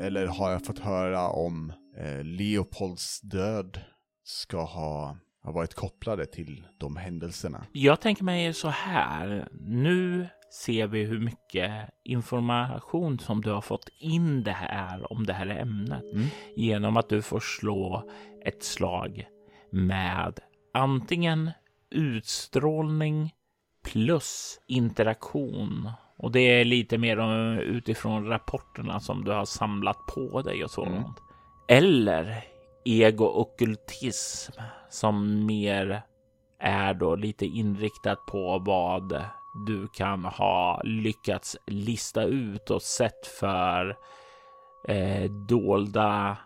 eller har jag fått höra om eh, Leopolds död ska ha, ha varit kopplade till de händelserna? Jag tänker mig så här. Nu ser vi hur mycket information som du har fått in det här om det här ämnet Mm. genom att du får slå ett slag med antingen utstrålning plus interaktion. Och det är lite mer utifrån rapporterna som du har samlat på dig och sådant. Mm. Eller ego-ockultism som mer är då lite inriktat på vad du kan ha lyckats lista ut och sett för eh, dolda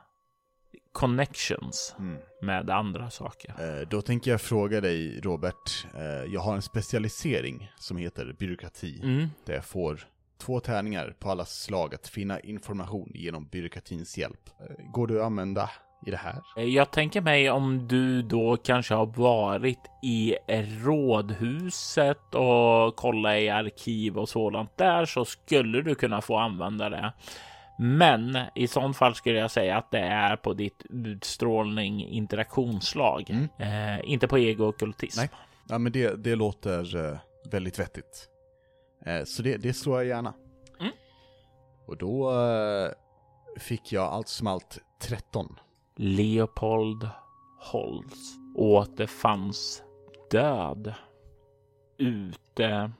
connections Mm. med andra saker. Eh, då tänker jag fråga dig, Robert. Eh, jag har en specialisering som heter byråkrati. Mm. Där jag får två tärningar på alla slag att finna information genom byråkratins hjälp. Eh, går det att använda i det här? Eh, Jag tänker mig om du då kanske har varit i rådhuset och kolla i arkiv och sådant där så skulle du kunna få använda det. Men i sånt fall skulle jag säga att det är på ditt utstrålning interaktionslag, Mm. eh, inte på ego-ockultism. Nej. Ja, men det, det låter eh, väldigt vettigt. Eh, så det, det slår jag gärna. Mm. Och då eh, fick jag allt som allt 13. Leopold Holtz återfanns död ute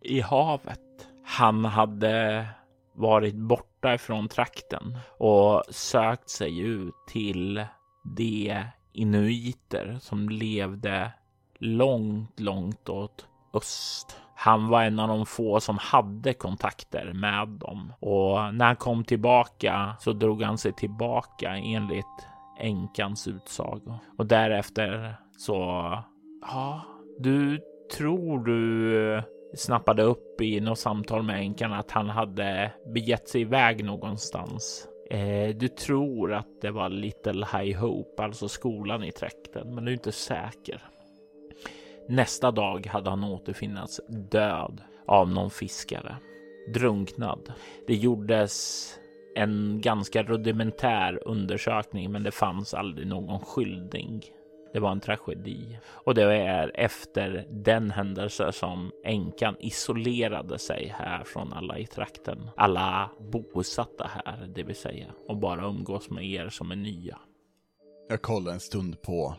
i havet. Han hade varit borta ifrån trakten och sökt sig ut till de inuiter som levde långt, långt åt öst. Han var en av de få som hade kontakter med dem och när han kom tillbaka så drog han sig tillbaka enligt änkans utsago. Och därefter så, ja, du tror du eh, snappade upp i något samtal med änkan att han hade begett sig iväg någonstans. Eh, du tror att det var Little High Hope, alltså skolan i trakten, men du är inte säker. Nästa dag hade han återfinnats död av någon fiskare, drunknad. Det gjordes en ganska rudimentär undersökning, men det fanns aldrig någon skyldig. Det var en tragedi och det är efter den händelse som änkan isolerade sig här från alla i trakten. Alla bosatta här, det vill säga, och bara umgås med er som är nya. Jag kollar en stund på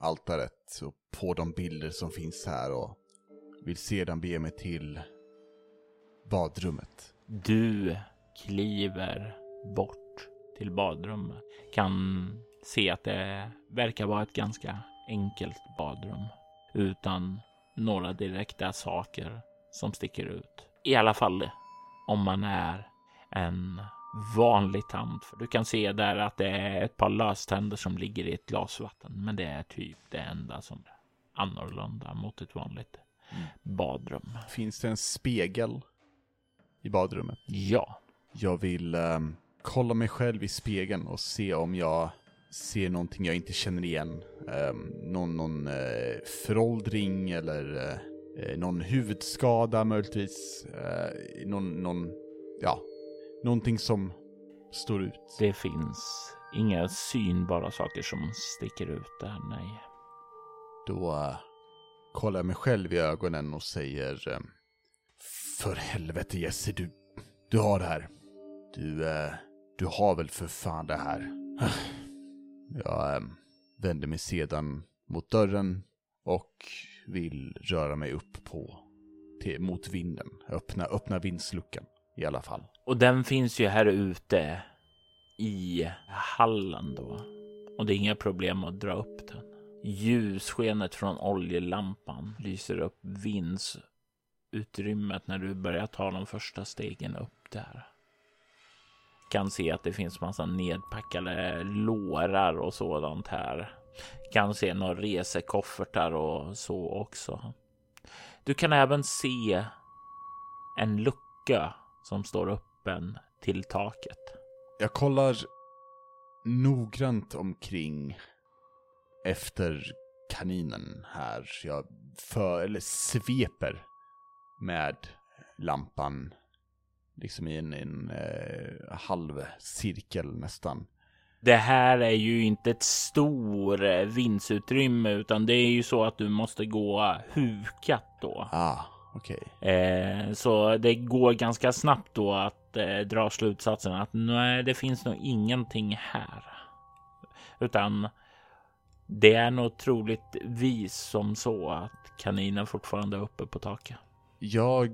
altaret och på de bilder som finns här och vill sedan bege mig till badrummet. Du kliver bort till badrummet. Kan se att det verkar vara ett ganska enkelt badrum utan några direkta saker som sticker ut. I alla fall om man är en vanlig tant. För du kan se där att det är ett par löständer som ligger i ett glas vatten. Men det är typ det enda som är annorlunda mot ett vanligt badrum. Finns det en spegel i badrummet? Ja, Jag vill ehm, kolla mig själv i spegeln och se om jag ser någonting jag inte känner igen. Um, någon någon eh, föråldring eller, Eh, någon huvudskada möjligtvis. Eh, någon, någon, ja, någonting som står ut. Det finns inga synbara saker som sticker ut där, nej. Då uh, kollar jag mig själv i ögonen och säger uh, För helvete Jesse, du, du har det här. Du, uh, du har väl för fan det här. jag vänder mig sedan mot dörren och vill röra mig upp på till, mot vinden. Öppna, öppna vindsluckan i alla fall. Och den finns ju här ute i hallen då. Och det är inga problem att dra upp den. Ljusskenet från oljelampan lyser upp vindsutrymmet när du börjar ta de första stegen upp där. Kan se att det finns massa nedpackade lårar och sådant här. Kan se några resekoffertar och så också. Du kan även se en lucka som står öppen till taket. Jag kollar noggrant omkring efter kaninen här. Jag för, eller sveper med lampan liksom i en, en eh, halv cirkel nästan. Det här är ju inte ett stort eh, vindsutrymme utan det är ju så att du måste gå hukat då. Ah, okej. Okay. Eh, så det går ganska snabbt då att eh, dra slutsatsen att nej, det finns nog ingenting här. Utan det är nog troligtvis som så att kaninen fortfarande är uppe på taket. Jag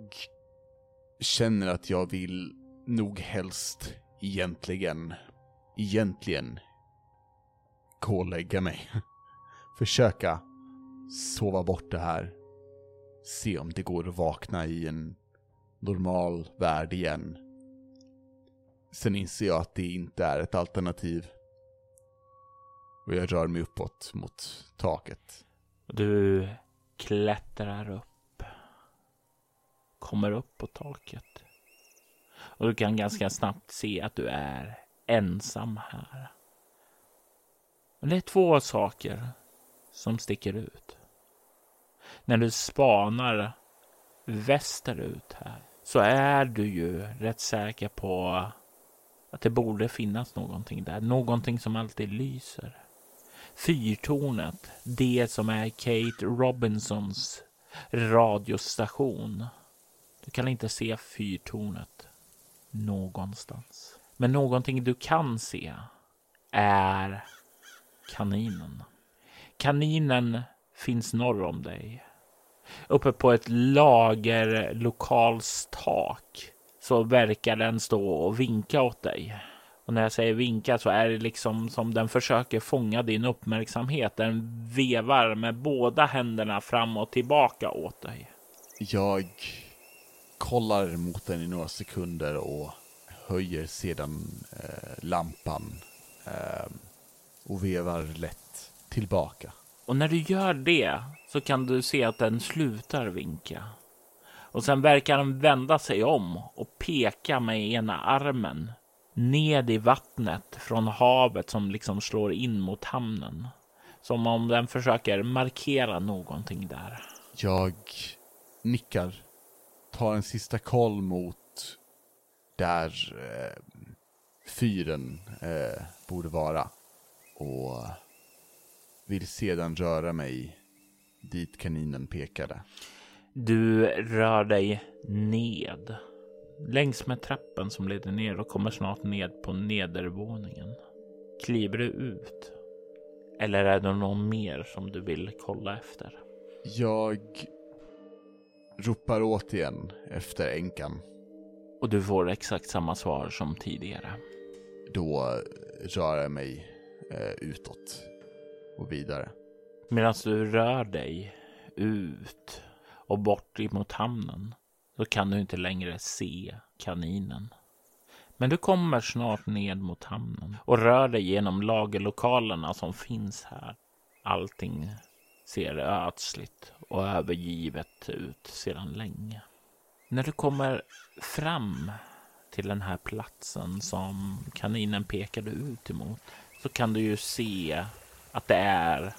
känner att jag vill nog helst egentligen, egentligen gå och lägga mig. Försöka sova bort det här. Se om det går att vakna i en normal värld igen. Sen inser jag att det inte är ett alternativ. Och jag rör mig uppåt mot taket. Du klättrar upp. Kommer upp på taket. Och du kan ganska snabbt se att du är ensam här. Men det är två saker som sticker ut. När du spanar västerut här så är du ju rätt säker på att det borde finnas någonting där. Någonting som alltid lyser. Fyrtornet, det som är Kate Robinsons radiostation. Du kan inte se fyrtornet någonstans. Men någonting du kan se är kaninen. Kaninen finns norr om dig. Uppe på ett lagerlokalstak så verkar den stå och vinka åt dig. Och när jag säger vinka så är det liksom som den försöker fånga din uppmärksamhet. Den vevar med båda händerna fram och tillbaka åt dig. Jag kollar mot den i några sekunder och höjer sedan eh, lampan eh, och vevar lätt tillbaka. Och när du gör det så kan du se att den slutar vinka. Och sen verkar den vända sig om och peka med ena armen ned i vattnet från havet som liksom slår in mot hamnen. Som om den försöker markera någonting där. Jag nickar, tar en sista koll mot där eh, fyren eh, borde vara och vill sedan röra mig dit kaninen pekade. Du rör dig ned längs med trappen som leder ner och kommer snart ned på nedervåningen. Kliver du ut? Eller är det någon mer som du vill kolla efter? Jag ropar återigen efter änkan. Och du får exakt samma svar som tidigare. Då rör jag mig eh, utåt och vidare. Medan du rör dig ut och bort emot hamnen så kan du inte längre se kaninen. Men du kommer snart ned mot hamnen och rör dig genom lagerlokalerna som finns här. Allting ser ödsligt och övergivet ut sedan länge. När du kommer fram till den här platsen som kaninen pekade ut emot så kan du ju se att det är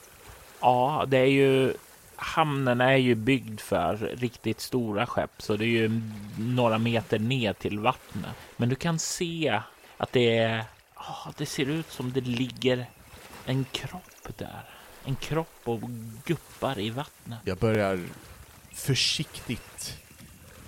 Ja, det är ju hamnen är ju byggd för riktigt stora skepp, så det är ju några meter ner till vattnet. Men du kan se att det är, ja, det ser ut som det ligger en kropp där. En kropp och guppar i vattnet. Jag börjar försiktigt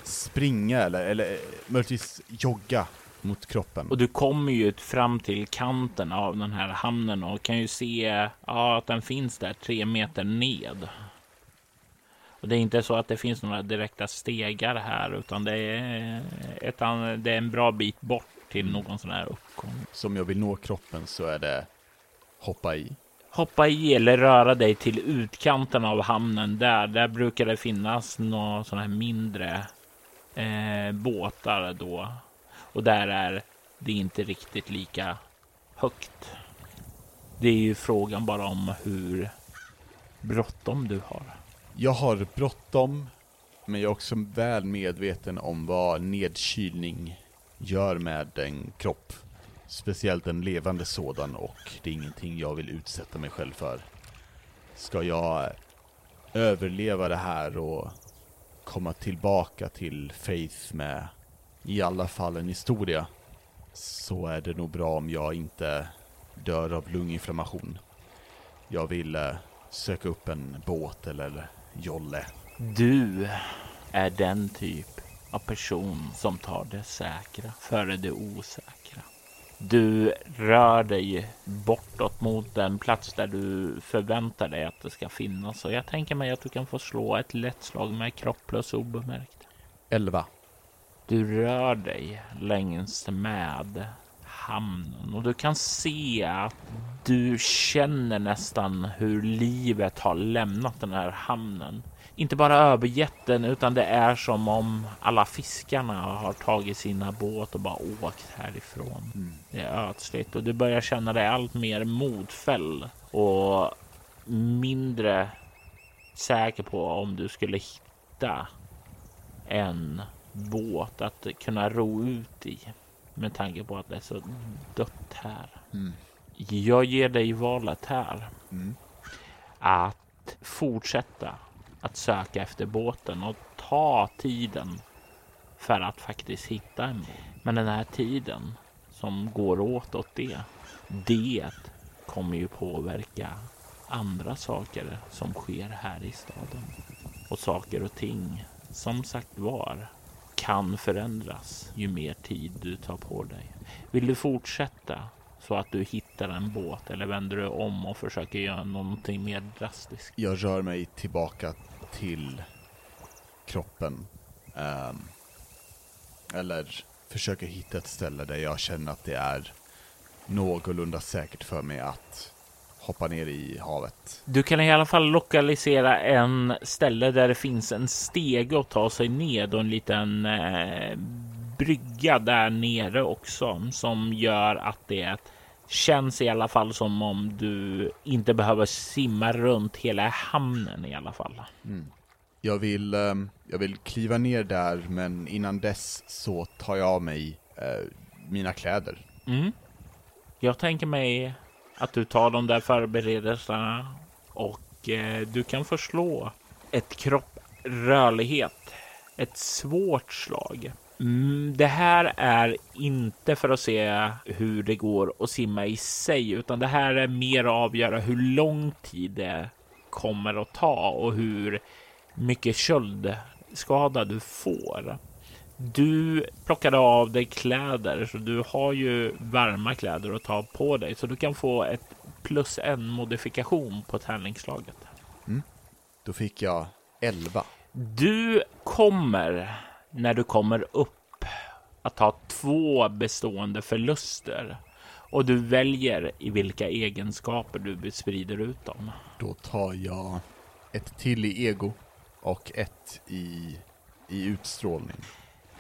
springa eller, eller möjligtvis jogga mot kroppen. Och du kommer ju fram till kanten av den här hamnen och kan ju se ja, att den finns där tre meter ned. Och det är inte så att det finns några direkta stegar här, utan det är, ett, det är en bra bit bort till någon sån här uppgång. Så om jag vill nå kroppen så är det hoppa i? Hoppa i eller röra dig till utkanten av hamnen där. Där brukar det finnas några sådana här mindre eh, båtar då. Och där är det inte riktigt lika högt. Det är ju frågan bara om hur bråttom du har. Jag har bråttom, men jag är också väl medveten om vad nedkylning gör med en kropp. Speciellt en levande sådan och det är ingenting jag vill utsätta mig själv för. Ska jag överleva det här och komma tillbaka till Faith med i alla fall en historia så är det nog bra om jag inte dör av lunginflammation. Jag vill eh, söka upp en båt eller jolle. Du är den typ av person som tar det säkra före det osäkra. Du rör dig bortåt mot den plats där du förväntar dig att det ska finnas. Och jag tänker mig att du kan få slå ett lätt slag med kropp plus obemärkt. 11. Du rör dig längs med hamnen och du kan se att du känner nästan hur livet har lämnat den här hamnen. Inte bara övergett utan det är som om alla fiskarna har tagit sina båt och bara åkt härifrån. Mm. Det är ödsligt och du börjar känna dig allt mer modfälld och mindre säker på om du skulle hitta en båt att kunna ro ut i med tanke på att det är så dött här. Mm. Jag ger dig valet här mm. att fortsätta att söka efter båten och ta tiden för att faktiskt hitta en båt. Men den här tiden som går åt åt det, det kommer ju påverka andra saker som sker här i staden och saker och ting som sagt var kan förändras ju mer tid du tar på dig. Vill du fortsätta så att du hittar en båt eller vänder du om och försöker göra någonting mer drastiskt? Jag rör mig tillbaka till kroppen. Um, eller försöker hitta ett ställe där jag känner att det är någorlunda säkert för mig att hoppa ner i havet. Du kan i alla fall lokalisera en ställe där det finns en stege att ta sig ned och en liten eh, brygga där nere också som gör att det känns i alla fall som om du inte behöver simma runt hela hamnen i alla fall. Mm. Jag vill, eh, jag vill kliva ner där, men innan dess så tar jag av mig eh, mina kläder. Mm. Jag tänker mig att du tar de där förberedelserna och eh, du kan förslå ett kropp rörlighet. Ett svårt slag. Mm, det här är inte för att se hur det går att simma i sig, utan det här är mer att avgöra hur lång tid det kommer att ta och hur mycket köldskada du får. Du plockade av dig kläder, så du har ju varma kläder att ta på dig, så du kan få ett plus en modifikation på tärningsslaget. Mm. Då fick jag 11. Du kommer, när du kommer upp, att ha två bestående förluster och du väljer i vilka egenskaper du sprider ut dem. Då tar jag ett till i ego och ett i, i utstrålning.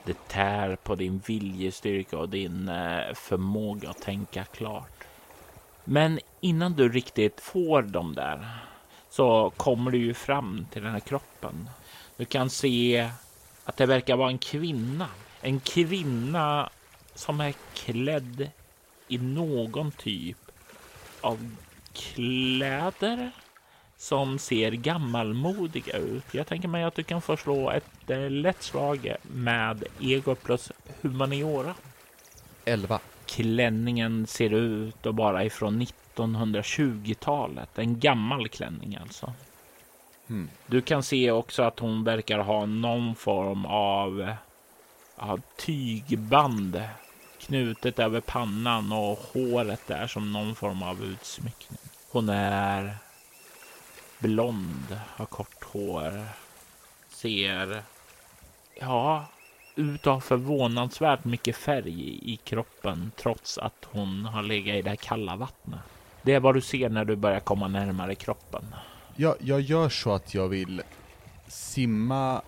Det tär på din viljestyrka och din eh, förmåga att tänka klart. Men innan du riktigt får dem där så kommer du ju fram till den här kroppen. Du kan se att det verkar vara en kvinna. En kvinna som är klädd i någon typ av kläder. som ser gammalmodiga ut. Jag tänker mig att du kan få slå ett eh, lätt slag med ego plus humaniora. 11. Klänningen ser ut att vara ifrån 1920-talet. En gammal klänning alltså. Du kan se också att hon verkar ha någon form av, av tygband knutet över pannan och håret där som någon form av utsmyckning. Hon är blond, har kort hår, ser ja, ut att ha förvånansvärt mycket färg i kroppen trots att hon har legat i det här kalla vattnet. Det är vad du ser när du börjar komma närmare kroppen. Jag, jag gör så att jag vill simma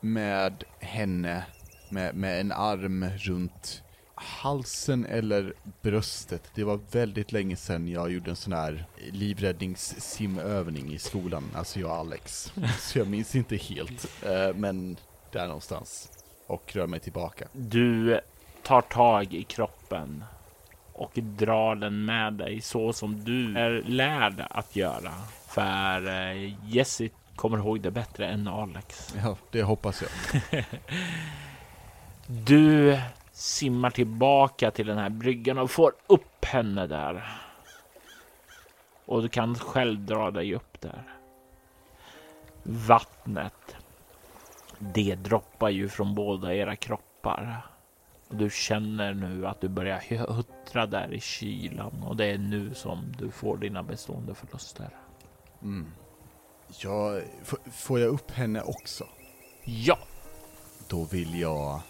med henne med, med en arm runt halsen eller bröstet. Det var väldigt länge sedan jag gjorde en sån här livräddningssimövning i skolan, alltså jag och Alex. Så jag minns inte helt, eh, men där någonstans. Och rör mig tillbaka. Du tar tag i kroppen och drar den med dig så som du är lärd att göra. För eh, Jesse kommer ihåg det bättre än Alex. Ja, det hoppas jag. Du simmar tillbaka till den här bryggan och får upp henne där. Och du kan själv dra dig upp där. Vattnet. Det droppar ju från båda era kroppar. Du känner nu att du börjar huttra där i kylan och det är nu som du får dina bestående förluster. Mm. Ja, f- får jag upp henne också? Ja, Då vill jag...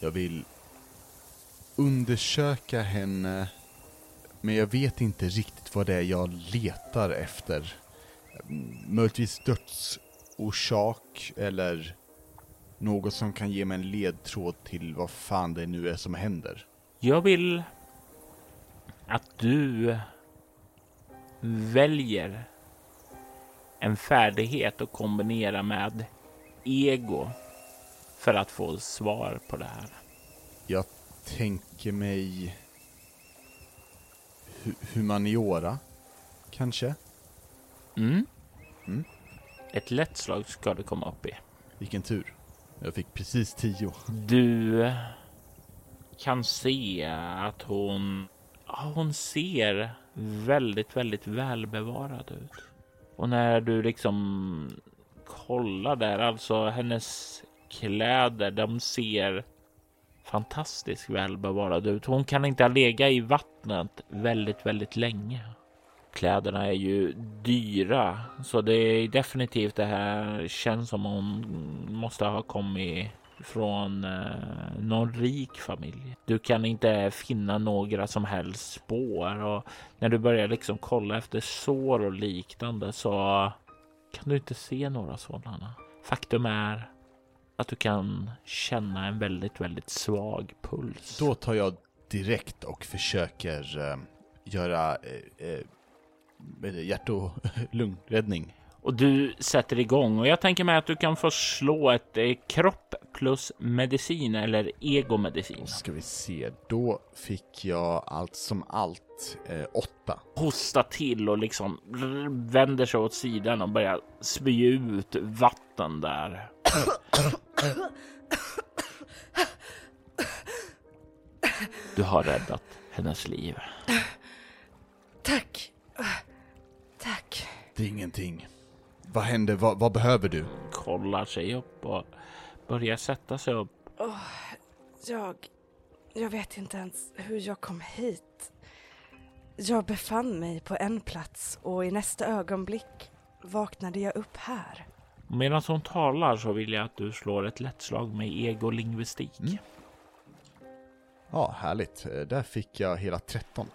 Jag vill undersöka henne, men jag vet inte riktigt vad det är jag letar efter. Möjligtvis dödsorsak eller något som kan ge mig en ledtråd till vad fan det nu är som händer. Jag vill att du väljer en färdighet att kombinera med ego för att få svar på det här. Jag tänker mig... Hu- humaniora, kanske? Mm. Mm. Ett lätt slag ska du komma upp i. Vilken tur. Jag fick precis tio. Du kan se att hon, hon ser väldigt, väldigt välbevarad ut. Och när du liksom kollar där, alltså hennes kläder, de ser fantastiskt välbevarade ut. Hon kan inte ha legat i vattnet väldigt, väldigt länge. Kläderna är ju dyra, så det är definitivt det här känns som hon måste ha kommit från eh, någon rik familj. Du kan inte finna några som helst spår och när du börjar liksom kolla efter sår och liknande så kan du inte se några sådana. Faktum är att du kan känna en väldigt, väldigt svag puls. Då tar jag direkt och försöker eh, göra eh, eh hjärt och lungräddning. Och du sätter igång och jag tänker mig att du kan få slå ett eh, kropp plus medicin eller egomedicin. Då ska vi se, då fick jag allt som allt eh, åtta. Hosta till och liksom vänder sig åt sidan och börjar spy ut vatten där. Du har räddat hennes liv. Tack. Ingenting. Vad händer? Vad, vad behöver du? Kollar sig upp och börjar sätta sig upp. Jag... Jag vet inte ens hur jag kom hit. Jag befann mig på en plats och i nästa ögonblick vaknade jag upp här. Medan hon talar så vill jag att du slår ett lätt slag med egolingvistik. Mm. Ja, härligt. Eh, Där fick jag hela 13.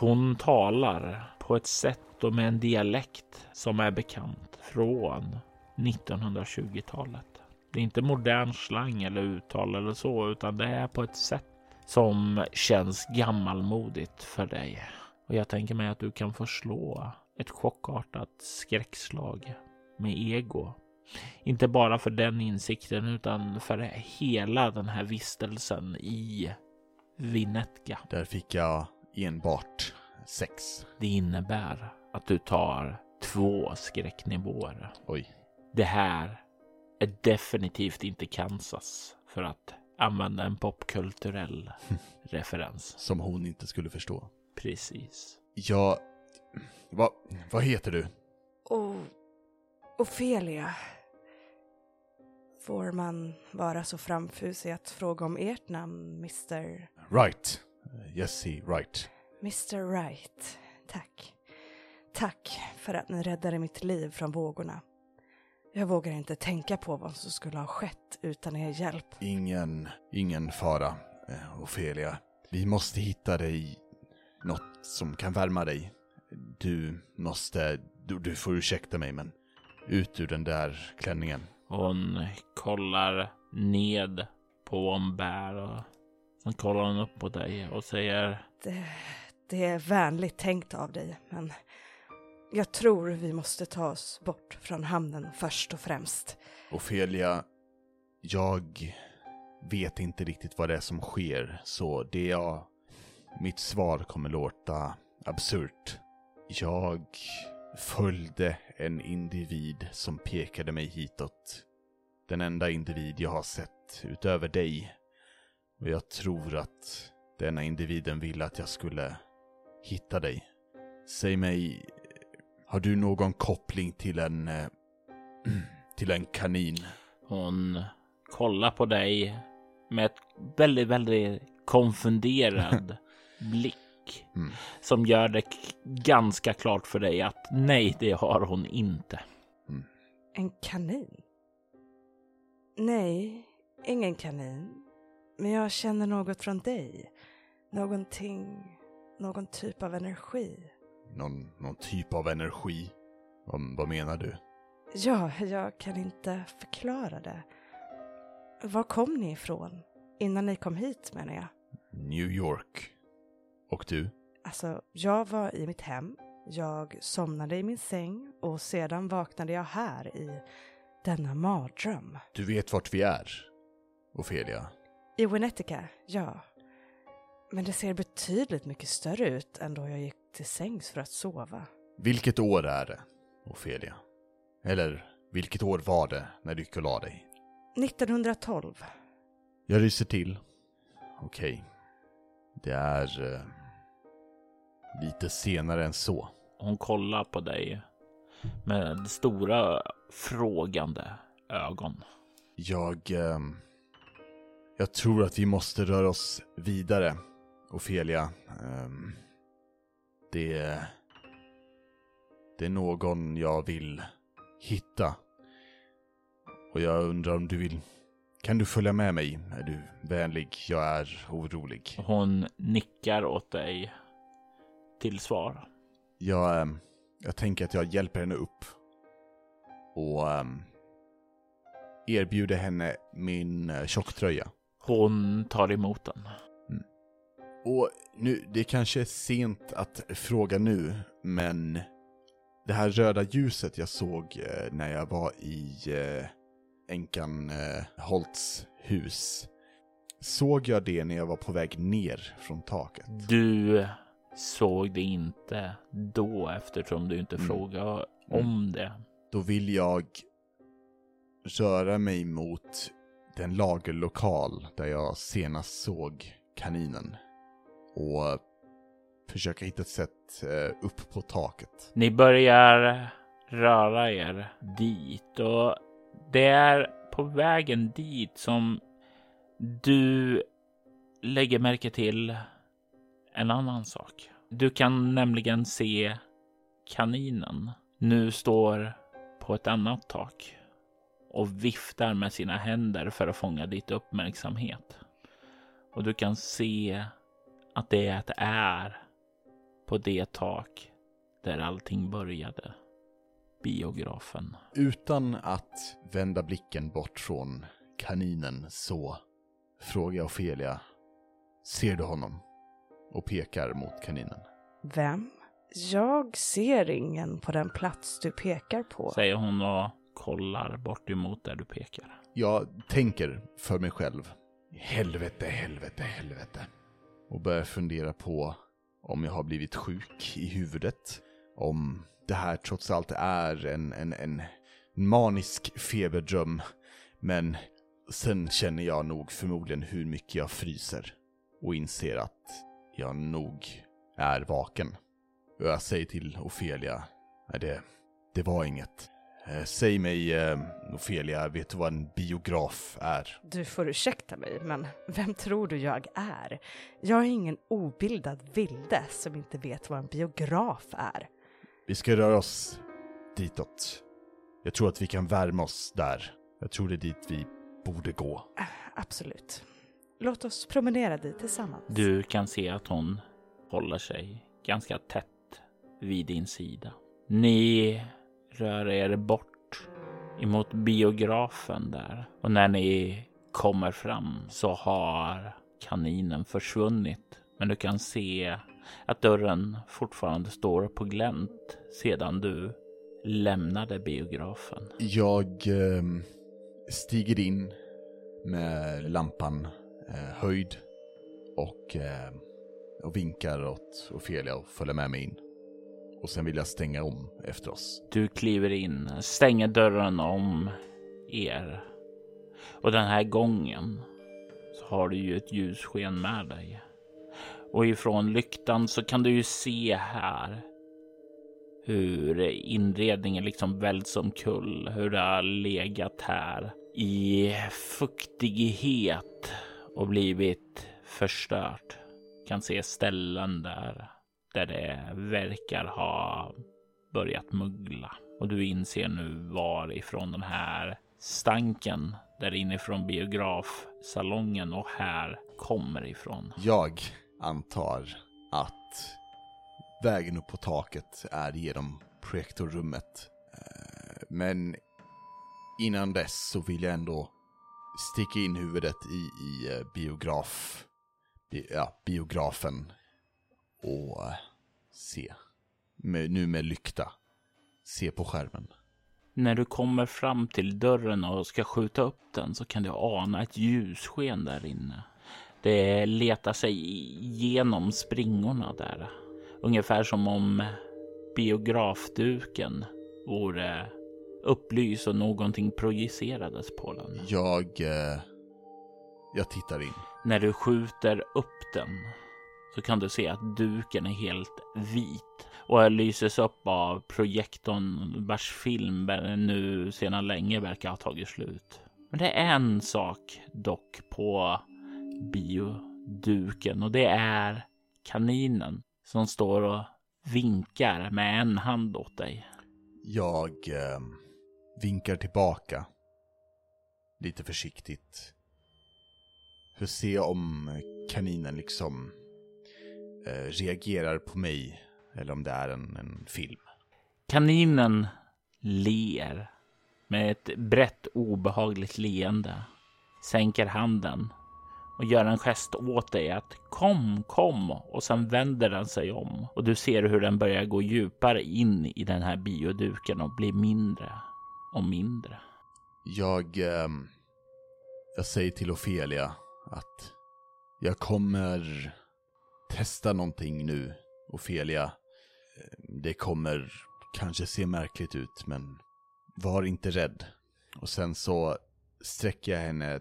Hon talar på ett sätt och med en dialekt som är bekant från 1920-talet. Det är inte modern slang eller uttal eller så, utan det är på ett sätt som känns gammalmodigt för dig. Och jag tänker mig att du kan förslå ett chockartat skräckslag med ego. Inte bara för den insikten utan för hela den här vistelsen i Vinetka. Där fick jag enbart 6. Det innebär att du tar två skräcknivåer. Oj. Det här är definitivt inte Kansas för att använda en popkulturell referens. Som hon inte skulle förstå. Precis. Ja, vad, vad heter du? Och Ofelia. Får man vara så framfusig att fråga om ert namn, Mr. Right. Jesse Right. Mr. Wright. Tack. Tack för att ni räddade mitt liv från vågorna. Jag vågar inte tänka på vad som skulle ha skett utan er hjälp. Ingen, ingen fara, eh, Ofelia. Vi måste hitta dig något som kan värma dig. Du måste, du, du får ursäkta mig men ut ur den där klänningen. Hon kollar ned på vad hon bär och sen kollar hon upp på dig och säger Det, det är vänligt tänkt av dig, men jag tror vi måste ta oss bort från hamnen först och främst. Ofelia, jag vet inte riktigt vad det är som sker, så det jag... Mitt svar kommer låta absurt. Jag följde en individ som pekade mig hitåt. Den enda individ jag har sett utöver dig. Och jag tror att denna individen ville att jag skulle hitta dig. Säg mig, har du någon koppling till en... eh, till en kanin? hon kollar på dig med ett väldigt, väldigt konfunderad blick Mm. som gör det ganska klart för dig att nej, det har hon inte. En kanin? Nej, ingen kanin. Men jag känner något från dig. Någonting, någon typ av energi. Någon, någon typ av energi? Vad, vad menar du? Ja, jag kan inte förklara det. Var kom ni ifrån? Innan ni kom hit menar jag. New York. Och du? Alltså, jag var i mitt hem. Jag somnade i min säng och sedan vaknade jag här i denna mardröm. Du vet vart vi är? Ofelia? I Winnetica, ja. Men det ser betydligt mycket större ut än då jag gick till sängs för att sova. Vilket år är det, Ofelia? Eller, vilket år var det när du gick och la dig? 1912. Jag ryser till. Okej. Det är... Eh, lite senare än så. Hon kollar på dig med stora frågande ögon. Jag... ehm, jag tror att vi måste röra oss vidare, Ofelia. Ehm, det... Det är någon jag vill hitta. Och jag undrar om du vill... Kan du följa med mig? Är du vänlig? Jag är orolig. Hon nickar åt dig till svar. Jag, ehm, jag tänker att jag hjälper henne upp. Och ehm, erbjuder henne min eh, tjocktröja. Hon tar emot den. Och nu, det kanske är sent att fråga nu, men det här röda ljuset jag såg eh, när jag var i eh, änkan eh, Holts hus. Såg jag det när jag var på väg ner från taket? Du såg det inte då eftersom du inte Mm. frågade om det. Då vill jag röra mig mot den lagerlokal där jag senast såg kaninen. Och försöka hitta ett sätt eh, upp på taket. Ni börjar röra er dit och det är på vägen dit som du lägger märke till en annan sak. Du kan nämligen se kaninen nu står på ett annat tak och viftar med sina händer för att fånga ditt uppmärksamhet. Och du kan se att det är på det tak där allting började. Biografen. Utan att vända blicken bort från kaninen så frågar Ofelia. Ser du honom? Och pekar mot kaninen. Vem? Jag ser ingen på den plats du pekar på. Säger hon och kollar bort emot där du pekar. Jag tänker för mig själv. Helvete, helvete, helvete. Och börjar fundera på om jag har blivit sjuk i huvudet. Om det här trots allt är en, en, en manisk feberdröm. Men sen känner jag nog förmodligen hur mycket jag fryser och inser att jag nog är vaken. Och jag säger till Ofelia, nej det, det var inget. Eh, säg mig, eh, Ofelia, vet du vad en biograf är? Du får ursäkta mig, men vem tror du jag är? Jag är ingen obildad vilde som inte vet vad en biograf är. Vi ska röra oss ditåt. Jag tror att vi kan värma oss där. Jag tror det är dit vi borde gå. Absolut. Låt oss promenera dit tillsammans. Du kan se att hon håller sig ganska tätt vid din sida. Ni rör er bort emot biografen där och när ni kommer fram så har kaninen försvunnit. Men du kan se att dörren fortfarande står på glänt sedan du lämnade biografen. Jag eh, stiger in med lampan eh, höjd och, eh, och vinkar åt Ofelia och följer med mig in. Och sen vill jag stänga om efter oss. Du kliver in, stänger dörren om er. Och den här gången så har du ju ett ljussken med dig. Och ifrån lyktan så kan du ju se här hur inredningen liksom välts omkull, hur det har legat här i fuktighet och blivit förstört. Kan se ställen där där det verkar ha börjat muggla och du inser nu varifrån den här stanken där inifrån biografsalongen och här kommer ifrån. Jag antar att vägen upp på taket är genom projektorrummet. Eh, men innan dess så vill jag ändå sticka in huvudet i, i eh, biograf, bi, ja, biografen och se. Med, nu med lykta. Se på skärmen. När du kommer fram till dörren och ska skjuta upp den så kan du ana ett ljussken där inne. Det letar sig igenom springorna där. Ungefär som om biografduken vore upplyst och någonting projicerades på den. Jag, eh, jag tittar in. När du skjuter upp den så kan du se att duken är helt vit och lyses upp av projektorn vars film nu sedan länge verkar ha tagit slut. Men det är en sak dock på bioduken och det är kaninen som står och vinkar med en hand åt dig. Jag eh, vinkar tillbaka. Lite försiktigt. För att se om kaninen liksom reagerar på mig. Eller om det är en, en film. Kaninen ler med ett brett obehagligt leende. Sänker handen och gör en gest åt dig att kom, kom och sen vänder den sig om och du ser hur den börjar gå djupare in i den här bioduken och blir mindre och mindre. Jag, eh, jag säger till Ofelia att jag kommer testa någonting nu, Ofelia. Eh, Det kommer kanske se märkligt ut, men var inte rädd. Och sen så sträcker jag henne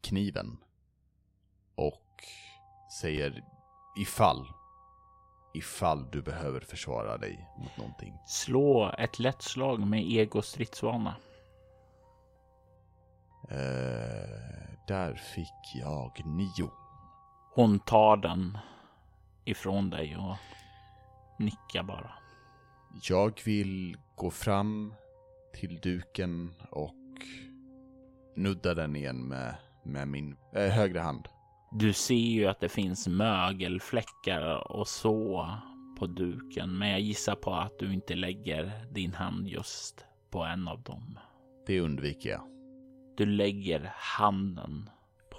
kniven och säger ifall, ifall du behöver försvara dig mot någonting. Slå ett lätt slag med ego stridsvana. Eh, där fick jag nio. Hon tar den ifrån dig och nickar bara. Jag vill gå fram till duken och nudda den igen med, med min eh, högra hand. Du ser ju att det finns mögelfläckar och så på duken, men jag gissar på att du inte lägger din hand just på en av dem. Det undviker jag. Du lägger handen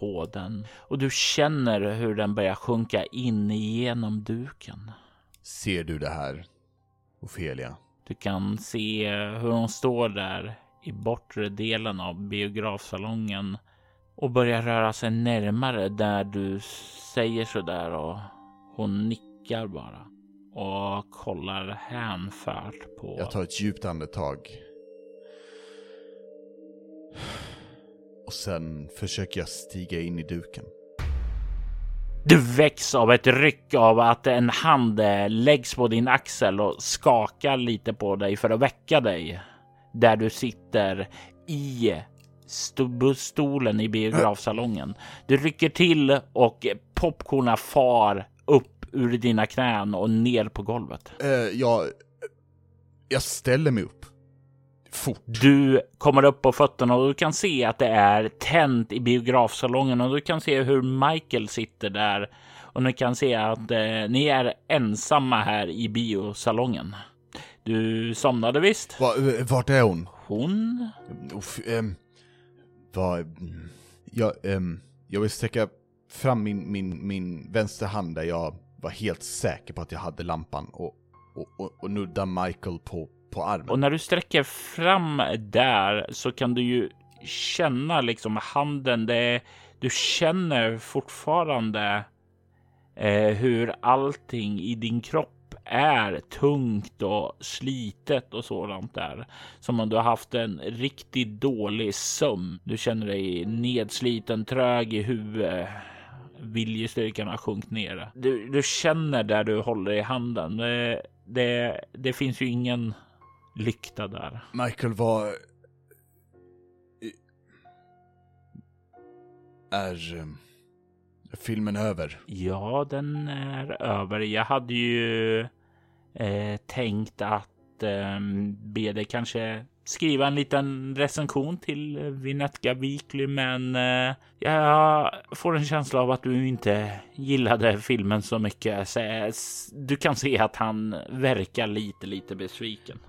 på den och du känner hur den börjar sjunka in igenom duken. Ser du det här, Ofelia? Du kan se hur hon står där i bortre delen av biografsalongen och börjar röra sig närmare där du säger sådär och hon nickar bara. och kollar hänfört på... Jag tar ett djupt andetag. Och sen försöker jag stiga in i duken. Du väcks av ett ryck av att en hand eh, läggs på din axel och skakar lite på dig för att väcka dig. Där du sitter i stolen i biografsalongen. Du rycker till och popcorna far upp ur dina knän och ner på golvet. Eh, jag... Jag ställer mig upp. Fort. Du kommer upp på fötterna och du kan se att det är tänt i biografsalongen och du kan se hur Michael sitter där och ni kan se att eh, ni är ensamma här i biosalongen. Du somnade visst? Va, vart är hon? Hon? Uff, ehm, vad... Jag, ehm, jag vill sträcka fram min, min, min vänstra hand där jag var helt säker på att jag hade lampan och, och, och, och nudda Michael på, på armen. Och när du sträcker fram där så kan du ju känna liksom handen. Det, du känner fortfarande eh, hur allting i din kropp är tungt och slitet och sådant där. Som om du har haft en riktigt dålig sömn. Du känner dig nedsliten, trög i huvudet. Viljestyrkan har sjunkit ner. Du, du känner där du håller i handen. Det, det, det finns ju ingen lykta där. Michael var... Är um, filmen över? Ja, den är över. Jag hade ju eh, tänkt att eh, be dig kanske skriva en liten recension till Vinetka Weekly, men eh, jag får en känsla av att du inte gillade filmen så mycket. Så, du kan se att han verkar lite, lite besviken.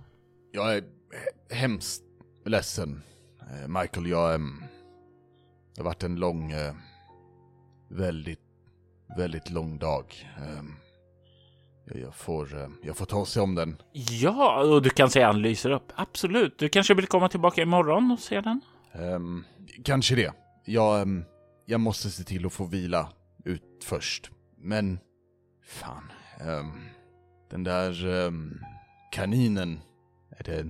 Jag är hemskt ledsen, eh, Michael. Jag... Um, det har varit en lång, uh, väldigt, väldigt lång dag. Um, jag får, uh, jag får ta sig om den. Ja, och du kan säga han lyser upp. Absolut. Du kanske vill komma tillbaka imorgon och se den? Um, kanske det. Jag, um, jag måste se till att få vila ut först. Men, fan. den där kaninen är det,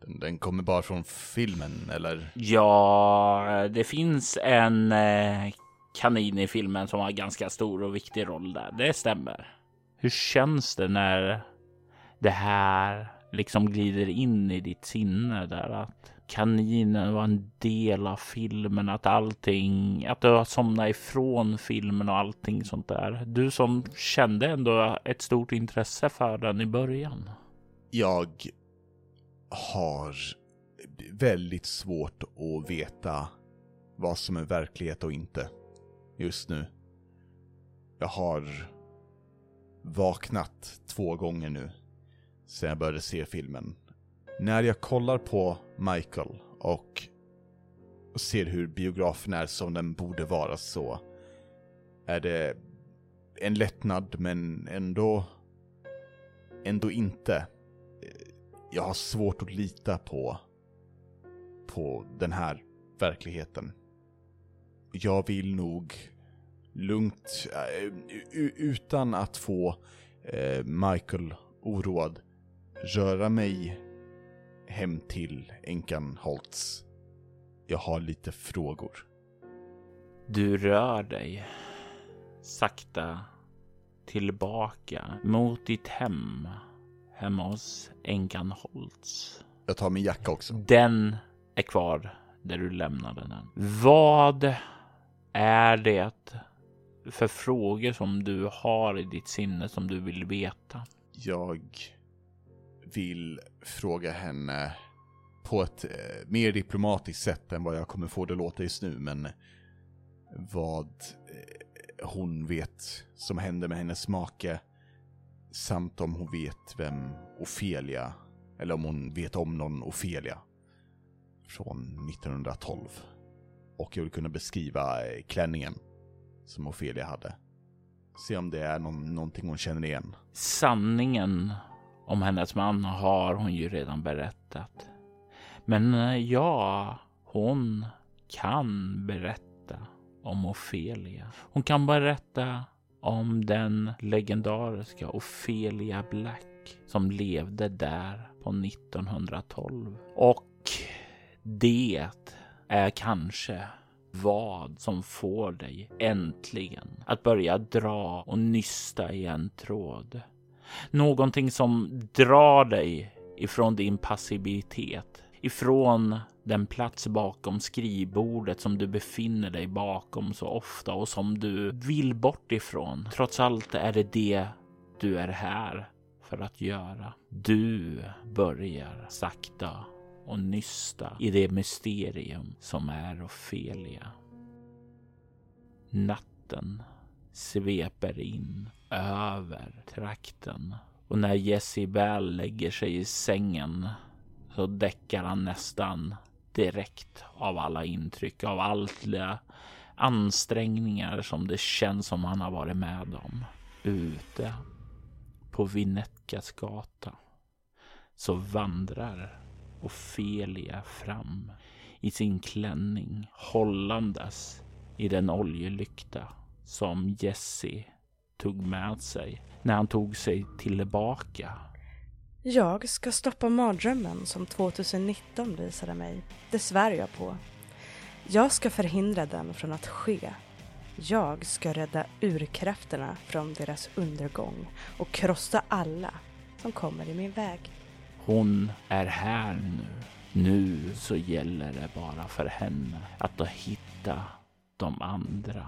den, den kommer bara från filmen eller? Ja, det finns en eh, kanin i filmen som har ganska stor och viktig roll där. Det stämmer. Hur känns det när det här liksom glider in i ditt sinne där att kaninen var en del av filmen, att allting, att du har somnat ifrån filmen och allting sånt där. Du som kände ändå ett stort intresse för den i början. Jag har väldigt svårt att veta vad som är verklighet och inte just nu. Jag har vaknat två gånger nu sedan jag började se filmen. När jag kollar på Michael och ser hur biografen är som den borde vara så är det en lättnad men ändå ändå inte jag har svårt att lita på, på den här verkligheten. Jag vill nog lugnt, eh, utan att få eh, Michael oroad, röra mig hem till änkan Holtz. Jag har lite frågor. Du rör dig sakta tillbaka mot ditt hem hemma hos änkan Holtz. Jag tar min jacka också. Den är kvar där du lämnade den. Vad är det för frågor som du har i ditt sinne som du vill veta? Jag vill fråga henne på ett eh, mer diplomatiskt sätt än vad jag kommer få det låta just nu, men vad eh, hon vet som hände med hennes make Samt om hon vet vem Ofelia, eller om hon vet om någon Ofelia från 1912. Och jag vill kunna beskriva eh, klänningen som Ofelia hade. Se om det är någon, någonting hon känner igen. Sanningen om hennes man har hon ju redan berättat. Men eh, ja, hon kan berätta om Ofelia. Hon kan berätta om den legendariska Ofelia Black som levde där på 1912. Och det är kanske vad som får dig äntligen att börja dra och nysta i en tråd. Någonting som drar dig ifrån din passivitet, ifrån den plats bakom skrivbordet som du befinner dig bakom så ofta och som du vill bort ifrån. Trots allt är det det du är här för att göra. Du börjar sakta och nysta i det mysterium som är Ofelia. Natten sveper in över trakten och när Jesse väl lägger sig i sängen så däckar han nästan direkt av alla intryck, av alla ansträngningar som det känns som han har varit med om. Ute på Vinetkas gata så vandrar Ofelia fram i sin klänning hållandes i den oljelykta som Jesse tog med sig när han tog sig tillbaka. Jag ska stoppa mardrömmen som 2019 visade mig. Det svär jag på. Jag ska förhindra den från att ske. Jag ska rädda urkrafterna från deras undergång och krossa alla som kommer i min väg. Hon är här nu. Nu så gäller det bara för henne att hitta de andra.